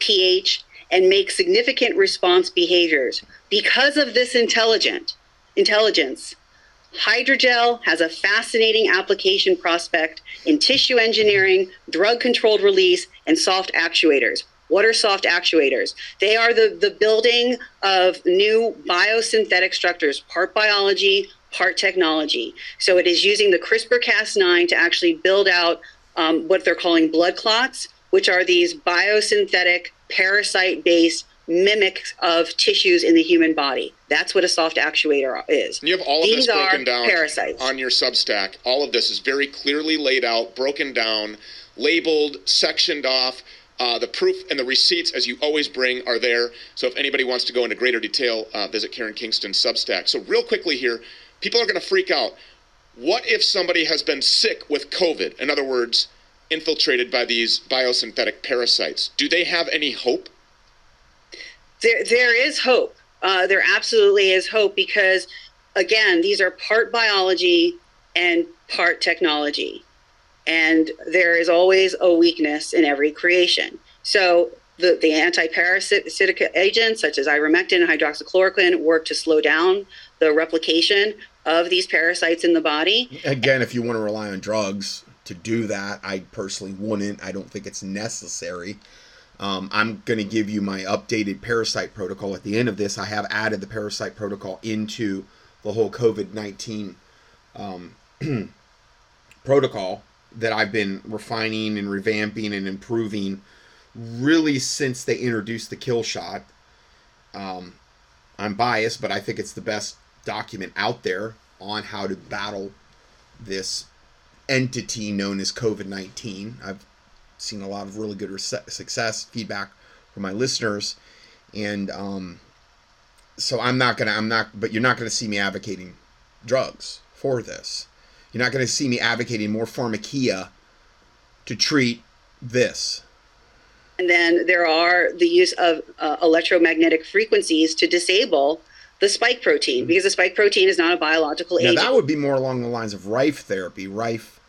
pH, and make significant response behaviors. Because of this intelligent intelligence, hydrogel has a fascinating application prospect in tissue engineering, drug controlled release, and soft actuators. What are soft actuators? They are the, the building of new biosynthetic structures, part biology, part technology. So it is using the CRISPR Cas9 to actually build out um, what they're calling blood clots, which are these biosynthetic parasite based mimics of tissues in the human body. That's what a soft actuator is. And you have all of These this broken down parasites. on your Substack. All of this is very clearly laid out, broken down, labeled, sectioned off. Uh, the proof and the receipts, as you always bring, are there. So if anybody wants to go into greater detail, uh, visit Karen Kingston's Substack. So real quickly here, people are going to freak out. What if somebody has been sick with COVID? In other words, infiltrated by these biosynthetic parasites. Do they have any hope? There, there is hope. Uh, there absolutely is hope because, again, these are part biology and part technology. And there is always a weakness in every creation. So the, the anti-parasitic agents such as ivermectin and hydroxychloroquine work to slow down the replication of these parasites in the body. Again, if you want to rely on drugs, to do that. I personally wouldn't. I don't think it's necessary. Um, I'm going to give you my updated parasite protocol at the end of this. I have added the parasite protocol into the whole COVID 19 um, (clears throat) protocol that I've been refining and revamping and improving really since they introduced the kill shot. Um, I'm biased, but I think it's the best document out there on how to battle this entity known as COVID 19. I've seen a lot of really good success feedback from my listeners. And um, so I'm not going to, I'm not, but you're not going to see me advocating drugs for this. You're not going to see me advocating more pharmakeia to treat this. And then there are the use of uh, electromagnetic frequencies to disable the spike protein mm-hmm. because the spike protein is not a biological now, agent. That would be more along the lines of Rife therapy. Rife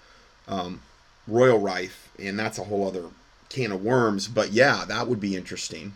um, Royal Rife, and that's a whole other can of worms. But yeah, that would be interesting.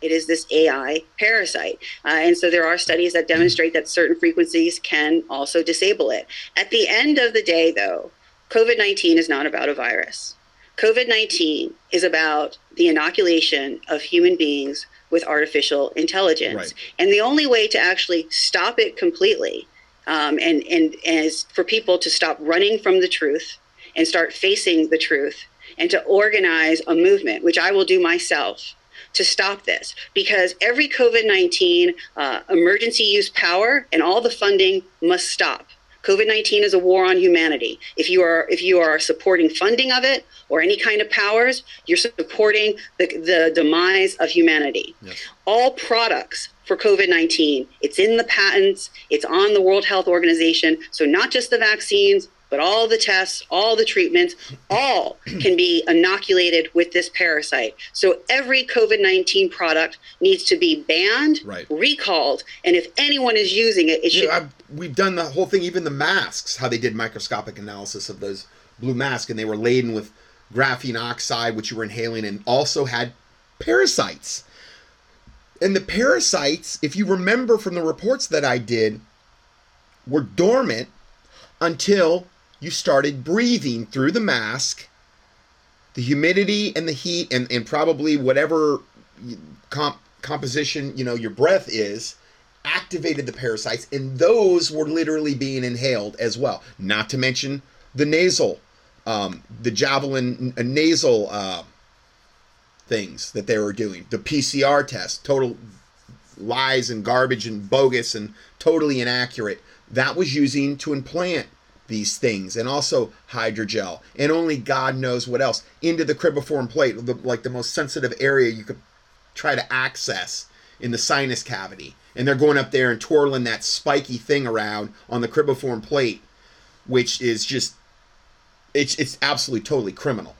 It is this AI parasite. Uh, and so there are studies that demonstrate that certain frequencies can also disable it. At the end of the day, though, COVID 19 is not about a virus. COVID 19 is about the inoculation of human beings with artificial intelligence. Right. And the only way to actually stop it completely um, and, and, and is for people to stop running from the truth and start facing the truth and to organize a movement, which I will do myself to stop this because every COVID 19 uh, emergency use power and all the funding must stop. COVID 19 is a war on humanity. If you are if you are supporting funding of it or any kind of powers, you're supporting the, the demise of humanity. Yes. All products for COVID 19. It's in the patents, it's on the World Health Organization. So, not just the vaccines, but all the tests, all the treatments, all can be inoculated with this parasite. So, every COVID 19 product needs to be banned, right. recalled, and if anyone is using it, it should. Know, we've done the whole thing, even the masks, how they did microscopic analysis of those blue masks, and they were laden with graphene oxide, which you were inhaling, and also had parasites. And the parasites, if you remember from the reports that I did, were dormant until you started breathing through the mask. The humidity and the heat, and, and probably whatever comp- composition you know your breath is, activated the parasites, and those were literally being inhaled as well. Not to mention the nasal, um, the javelin uh, nasal uh, things that they were doing, the PCR test, total lies and garbage and bogus and totally inaccurate. That was using to implant these things and also hydrogel and only God knows what else into the cribriform plate, the, like the most sensitive area you could try to access in the sinus cavity. And they're going up there and twirling that spiky thing around on the cribriform plate, which is just it's it's absolutely totally criminal.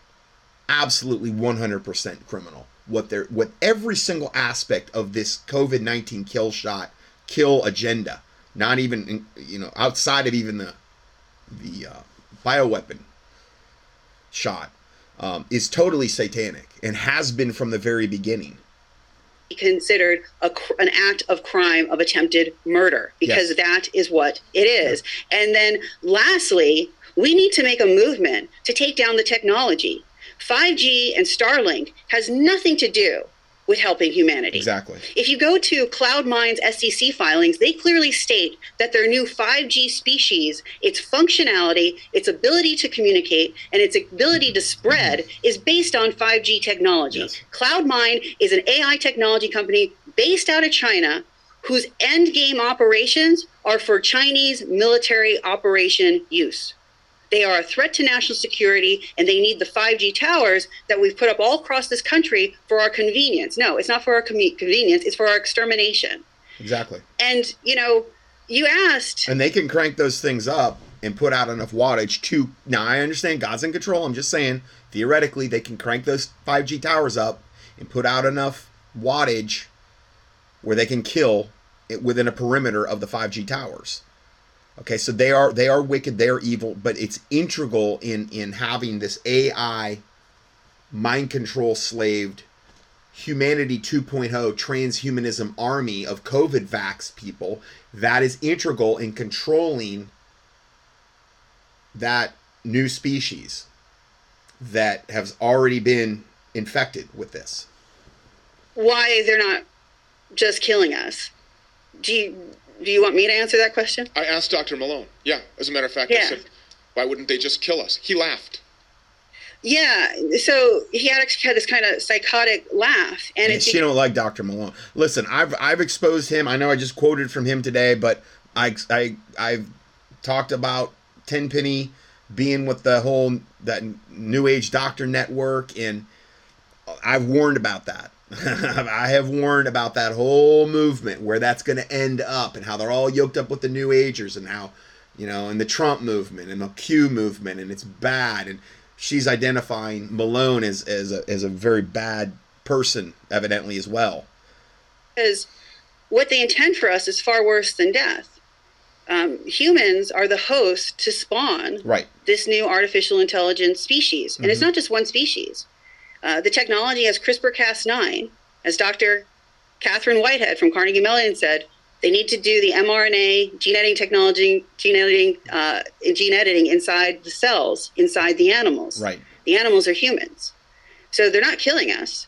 Absolutely 100% criminal. What they're what every single aspect of this COVID-19 kill shot kill agenda, not even you know outside of even the the uh, bioweapon shot um, is totally satanic and has been from the very beginning considered a, an act of crime of attempted murder because yes. that is what it is. And then lastly, we need to make a movement to take down the technology. 5G and Starlink has nothing to do with helping humanity. Exactly. If you go to CloudMind's SEC filings, they clearly state that their new 5G species, its functionality, its ability to communicate, and its ability to spread is based on 5G technology. Yes. CloudMind is an AI technology company based out of China whose end game operations are for Chinese military operation use. They are a threat to national security, and they need the 5G towers that we've put up all across this country for our convenience. No, it's not for our com- convenience, it's for our extermination. Exactly. And, you know, you asked. And they can crank those things up and put out enough wattage to. Now, I understand God's in control. I'm just saying, theoretically, they can crank those 5G towers up and put out enough wattage where they can kill it within a perimeter of the 5G towers. Okay, so they are they are wicked, they are evil, but it's integral in in having this AI mind control slaved humanity 2.0 transhumanism army of COVID vax people that is integral in controlling that new species that has already been infected with this. Why they're not just killing us? Do you do you want me to answer that question? I asked Dr. Malone. Yeah, as a matter of fact, yeah. I said, why wouldn't they just kill us? He laughed. Yeah, so he had, had this kind of psychotic laugh, and, and she don't like Dr. Malone. Listen, I've I've exposed him. I know I just quoted from him today, but I I I've talked about Tenpenny being with the whole that New Age Doctor Network, and I've warned about that. (laughs) I have warned about that whole movement where that's going to end up and how they're all yoked up with the New Agers and how, you know, and the Trump movement and the Q movement and it's bad. And she's identifying Malone as, as, a, as a very bad person, evidently, as well. Because what they intend for us is far worse than death. Um, humans are the host to spawn right. this new artificial intelligence species. And mm-hmm. it's not just one species uh, the technology has CRISPR Cas9. As Dr. Kathryn Whitehead from Carnegie Mellon said, they need to do the mRNA gene editing technology, gene editing, uh, gene editing inside the cells, inside the animals. Right. The animals are humans, so they're not killing us.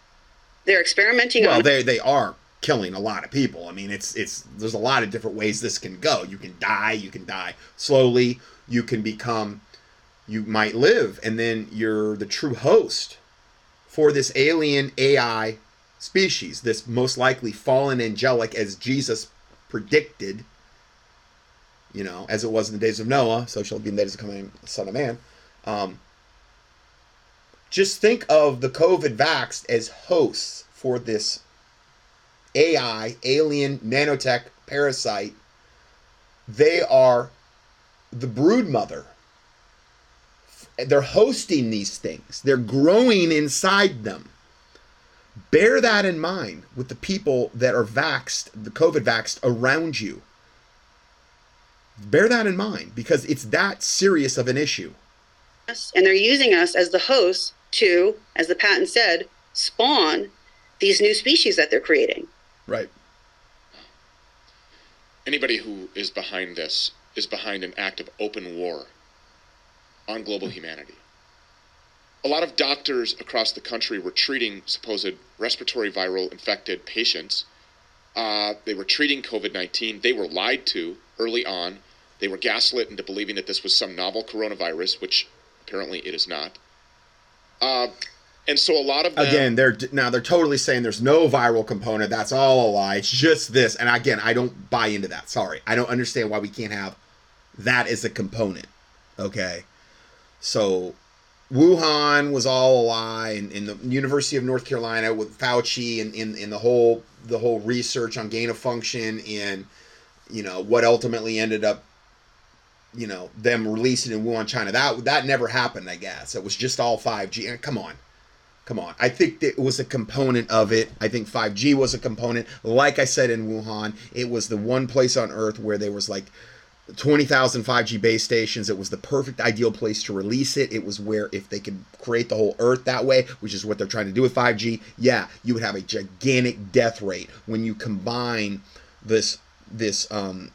They're experimenting. Well, on- they they are killing a lot of people. I mean, it's it's there's a lot of different ways this can go. You can die. You can die slowly. You can become. You might live, and then you're the true host for this alien AI species, this most likely fallen angelic, as Jesus predicted, you know, as it was in the days of Noah, so shall it be in the days of coming Son of Man. Um, just think of the COVID vaxxed as hosts for this AI, alien, nanotech parasite. They are the brood mother they're hosting these things. They're growing inside them. Bear that in mind with the people that are vaxed, the COVID vaxed around you. Bear that in mind because it's that serious of an issue. And they're using us as the host to, as the patent said, spawn these new species that they're creating. Right. Anybody who is behind this is behind an act of open war on global humanity. A lot of doctors across the country were treating supposed respiratory viral infected patients Uh, they were treating COVID 19. They were lied to early on. They were gaslit into believing that this was some novel coronavirus, which apparently it is not. Uh, and so a lot of them, again they're now they're totally saying there's no viral component that's all a lie it's just this and again i don't buy into that sorry i don't understand why we can't have that as a component okay so wuhan was all a lie and, and the university of north carolina with fauci and in, in the whole the whole research on gain of function and you know what ultimately ended up you know them releasing in wuhan china that that never happened i guess it was just all 5g come on Come on. I think it was a component of it. I think 5G was a component. Like I said in Wuhan, it was the one place on earth where there was like 20,000 5G base stations. It was the perfect ideal place to release it. It was where if they could create the whole earth that way, which is what they're trying to do with 5G, yeah, you would have a gigantic death rate when you combine this this um,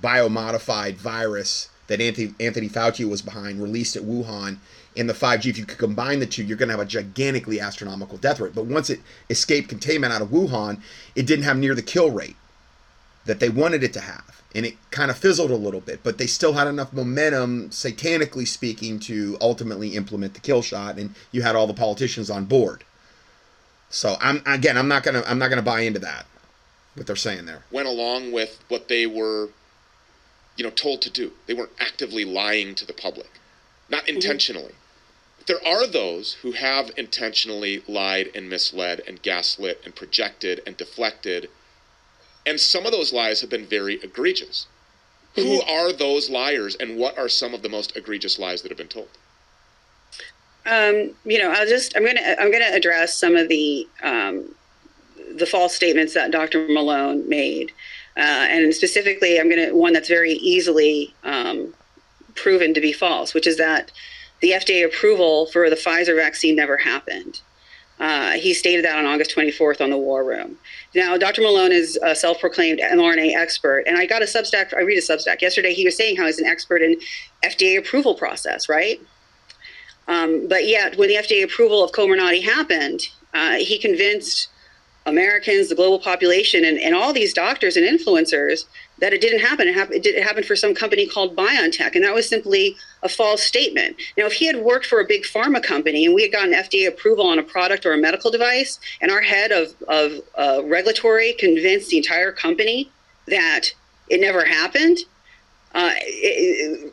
biomodified virus that Anthony, Anthony Fauci was behind, released at Wuhan, and the 5G, if you could combine the two, you're going to have a gigantically astronomical death rate. But once it escaped containment out of Wuhan, it didn't have near the kill rate that they wanted it to have. And it kind of fizzled a little bit, but they still had enough momentum, satanically speaking, to ultimately implement the kill shot, and you had all the politicians on board. So I'm again, I'm not gonna, I'm not gonna buy into that. What they're saying there went along with what they were, you know, told to do. They weren't actively lying to the public, not mm-hmm. intentionally there are those who have intentionally lied and misled and gaslit and projected and deflected. And some of those lies have been very egregious. Mm-hmm. Who are those liars and what are some of the most egregious lies that have been told? Um, you know, I'll just I'm gonna I'm gonna address some of the um, the false statements that Dr. Malone made, uh, and specifically, I'm gonna one that's very easily um, proven to be false, which is that the FDA approval for the Pfizer vaccine never happened. Uh, he stated that on August 24th on the War Room. Now, Dr. Malone is a self-proclaimed mRNA expert, and I got a Substack. I read a Substack yesterday. He was saying how he's an expert in FDA approval process, right? Um, but yet, when the FDA approval of Comirnaty happened, uh, he convinced Americans, the global population, and, and all these doctors and influencers that it didn't happen. It, it happened for some company called BioNTech, and that was simply a false statement. Now, if he had worked for a big pharma company and we had gotten FDA approval on a product or a medical device, and our head of, of uh, regulatory convinced the entire company that it never happened, uh, it,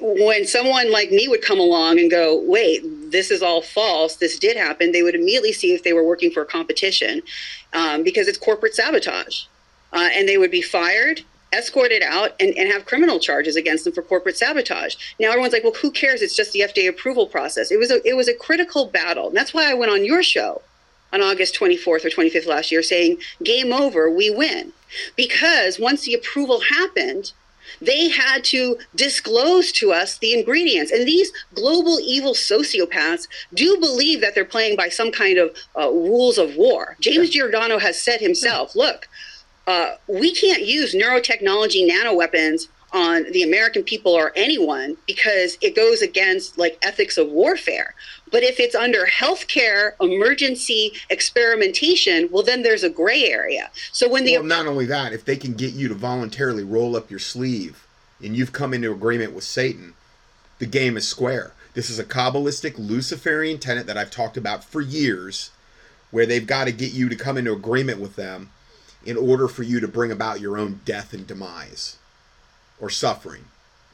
when someone like me would come along and go, wait, this is all false, this did happen, they would immediately see if they were working for a competition um, because it's corporate sabotage. Uh, and they would be fired escorted out and, and have criminal charges against them for corporate sabotage. Now everyone's like, well, who cares? It's just the FDA approval process. It was a, it was a critical battle. And that's why I went on your show on August 24th or 25th last year saying, game over, we win. Because once the approval happened, they had to disclose to us the ingredients. And these global evil sociopaths do believe that they're playing by some kind of uh, rules of war. James Giordano has said himself, look, uh, we can't use neurotechnology nanoweapons on the American people or anyone because it goes against like ethics of warfare. But if it's under healthcare emergency experimentation, well, then there's a gray area. So when the well, not only that, if they can get you to voluntarily roll up your sleeve and you've come into agreement with Satan, the game is square. This is a Kabbalistic Luciferian tenet that I've talked about for years, where they've got to get you to come into agreement with them in order for you to bring about your own death and demise or suffering.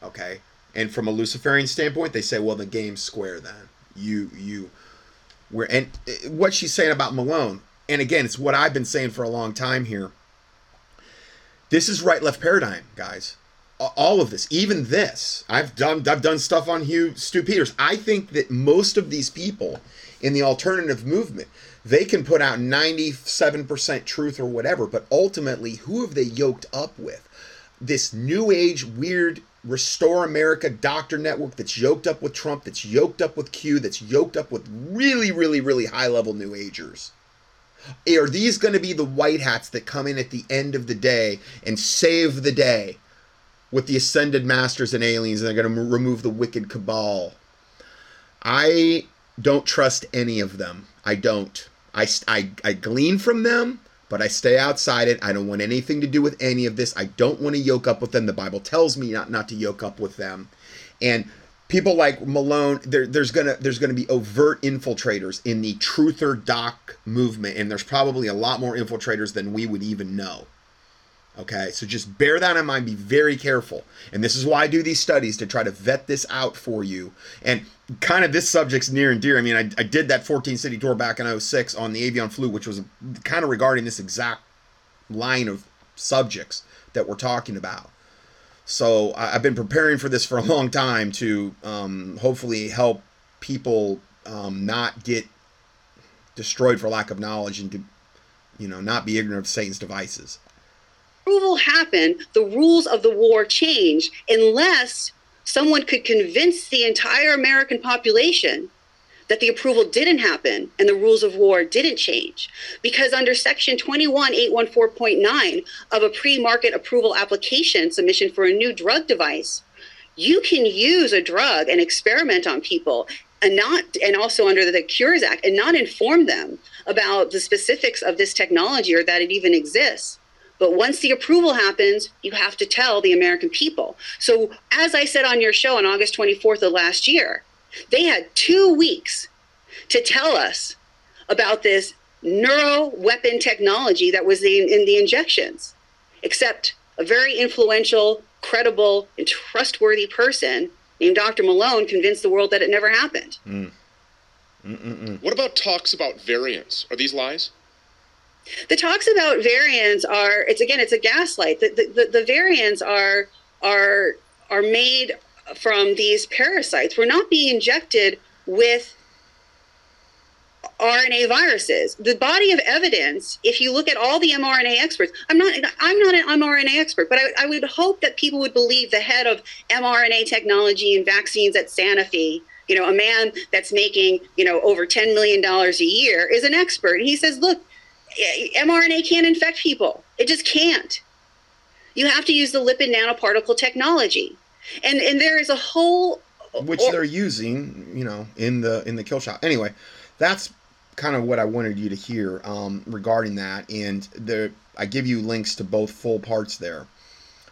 Okay? And from a Luciferian standpoint, they say, well, the game's square then. You, you, where, and eh, what she's saying about Malone, and again, it's what I've been saying for a long time here. This is right left paradigm, guys. All of this, even this, I've done I've done stuff on Hugh Stew Peters. I think that most of these people in the alternative movement, they can put out 97% truth or whatever, but ultimately, who have they yoked up with? This new age, weird Restore America doctor network that's yoked up with Trump, that's yoked up with Q, that's yoked up with really, really, really high level new agers. Are these going to be the white hats that come in at the end of the day and save the day with the ascended masters and aliens and they're going to remove the wicked cabal? I don't trust any of them. I don't. I, I, I glean from them, but I stay outside it. I don't want anything to do with any of this. I don't want to yoke up with them. The Bible tells me not, not to yoke up with them. And people like Malone, there, there's gonna there's gonna be overt infiltrators in the truther doc movement, and there's probably a lot more infiltrators than we would even know. Okay, so just bear that in mind. Be very careful, and this is why I do these studies to try to vet this out for you. And kind of this subject's near and dear. I mean, I, I did that 14 city tour back in 06 on the avian flu, which was kind of regarding this exact line of subjects that we're talking about. So I, have been preparing for this for a long time to um, hopefully help people um, not get destroyed for lack of knowledge and to, you know, not be ignorant of Satan's devices. Approval happened, the rules of the war changed unless someone could convince the entire American population that the approval didn't happen and the rules of war didn't change. Because under Section 21814.9 of a pre market approval application submission for a new drug device, you can use a drug and experiment on people and not and also under the cures act and not inform them about the specifics of this technology or that it even exists but once the approval happens, you have to tell the American people. So, as I said on your show on August 24th of last year, they had two weeks to tell us about this neuro weapon technology that was in, in the injections, except a very influential, credible, and trustworthy person named Dr. Malone convinced the world that it never happened. Mm. What about talks about variants? Are these lies? The talks about variants are it's again it's a gaslight. The, the, the, the variants are are are made from these parasites. We're not being injected with RNA viruses. The body of evidence, if you look at all the mRNA experts, I'm not I'm not an mRNA expert, but I, I would hope that people would believe the head of mRNA technology and vaccines at Sanofi, you know, a man that's making, you know, over $10 million a year is an expert. He says, look, mRNA can't infect people. It just can't. You have to use the lipid nanoparticle technology. And and there is a whole which or, they're using, you know, in the in the kill shot. Anyway, that's kind of what I wanted you to hear um, regarding that. And the I give you links to both full parts there.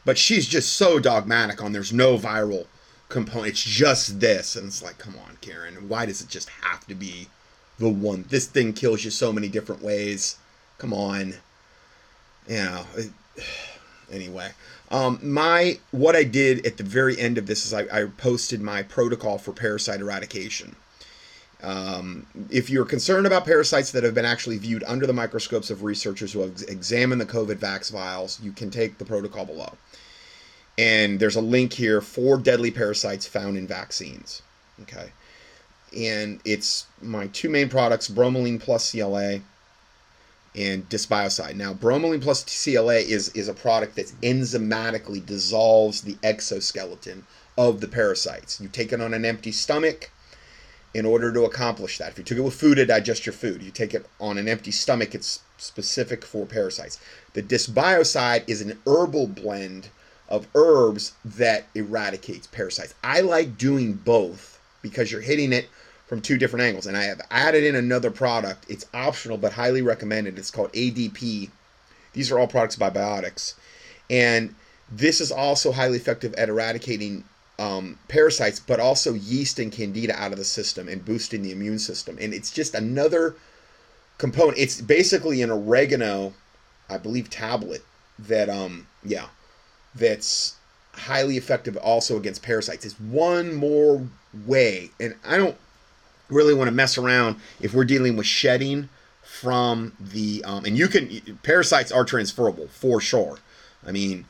But she's just so dogmatic on there's no viral component. It's just this. And it's like, come on, Karen. Why does it just have to be the one? This thing kills you so many different ways. Come on. You know, (sighs) anyway. Um, my what I did at the very end of this is I, I posted my protocol for parasite eradication. Um, if you're concerned about parasites that have been actually viewed under the microscopes of researchers who have examined the COVID vax vials, you can take the protocol below. And there's a link here for deadly parasites found in vaccines. Okay. And it's my two main products, bromelain plus CLA and dysbiocide. Now, bromelain plus CLA is, is a product that enzymatically dissolves the exoskeleton of the parasites. You take it on an empty stomach in order to accomplish that. If you took it with food to digest your food, you take it on an empty stomach, it's specific for parasites. The dysbiocide is an herbal blend of herbs that eradicates parasites. I like doing both because you're hitting it from two different angles. And I have added in another product. It's optional but highly recommended. It's called ADP. These are all products by Biotics. And this is also highly effective at eradicating um, parasites, but also yeast and candida out of the system and boosting the immune system. And it's just another component. It's basically an oregano, I believe, tablet that, um, yeah, that's highly effective also against parasites. It's one more way, and I don't really want to mess around if we're dealing with shedding from the um, and you can parasites are transferable for sure. I mean,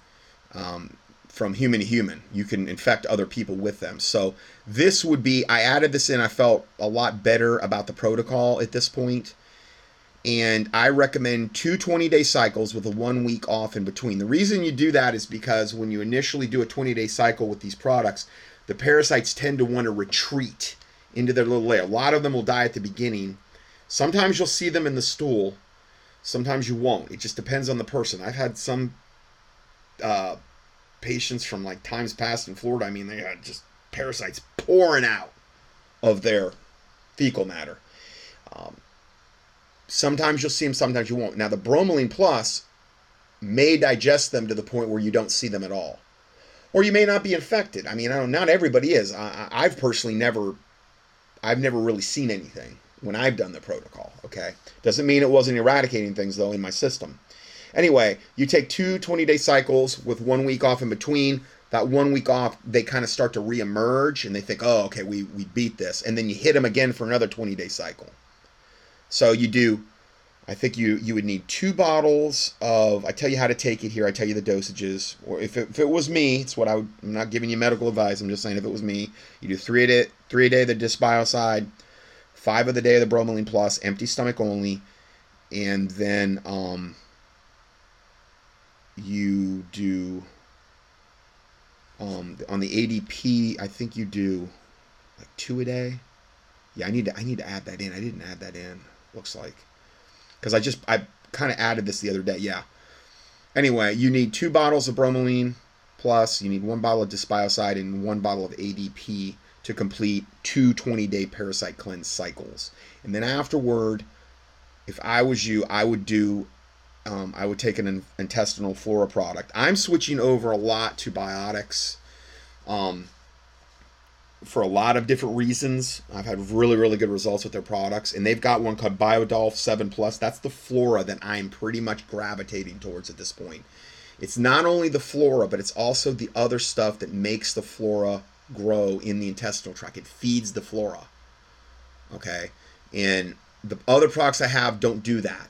um, from human to human, you can infect other people with them. So this would be I added this in. I felt a lot better about the protocol at this. And I recommend two 20 day cycles with a one week off in between. The reason you do that is because when you initially do a 20 day cycle with these products, the parasites tend to want to retreat into their little layer. A lot of them will die at the beginning. Sometimes you'll see them in the stool. Sometimes you won't. It just depends on the person. I've had some uh, patients from like times past in Florida. I mean, they had just parasites pouring out of their fecal matter. Um, sometimes you'll see them, sometimes you won't. Now, the bromelain plus may digest them to the point where you don't see them at all. Or you may not be infected. I mean, I don't, not everybody is. I, I've personally never, I've never really seen anything when I've done the protocol. Okay, doesn't mean it wasn't eradicating things though in my system. Anyway, you take two 20 day cycles with one week off in between. That one week off, they kind of start to reemerge and they think, oh, okay, we, we beat this. And then you hit them again for another 20 day cycle. So you do, I think you, you would need two bottles of, I tell you how to take it here, I tell you the dosages. Or if it, if it was me, it's what I would, I'm not giving you medical advice, I'm just saying if it was me, you do three a day, three a day of the dysbiocide, five of the day of the bromelain plus, empty stomach only, and then um, you do um, on the ADP. I think you do like two a day. Yeah, I need to I need to add that in. I didn't add that in. Looks like because I just I kind of added this the other day. Yeah. Anyway, you need two bottles of bromelain plus. You need one bottle of dysbiocide and one bottle of ADP to complete two 20 day parasite cleanse cycles. And then afterward, if I was you, I would do um, I would take an intestinal flora product. I'm switching over a lot to biotics um, for a lot of different reasons. I've had really, really good results with their products, and they've got one called BioDoph 7 Plus. That's the flora that I'm pretty much gravitating towards at this point. It's not only the flora, but it's also the other stuff that makes the flora grow in the intestinal tract. It feeds the flora. Okay? And the other products I have don't do that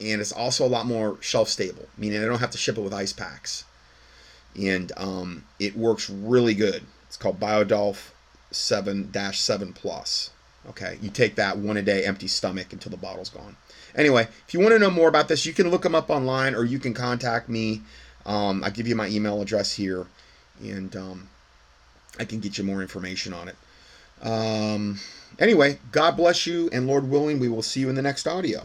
and it's also a lot more shelf stable, meaning I don't have to ship it with ice packs. And um, it works really good. It's called BioDoph 7 7 Plus. Okay, you take that one a day, empty stomach until the bottle's gone. Anyway, if you want to know more about this, you can look them up online or you can contact me. Um, I give you my email address here, and um, I can get you more information on it. Um, anyway, God bless you, and Lord willing, we will see you in the next audio.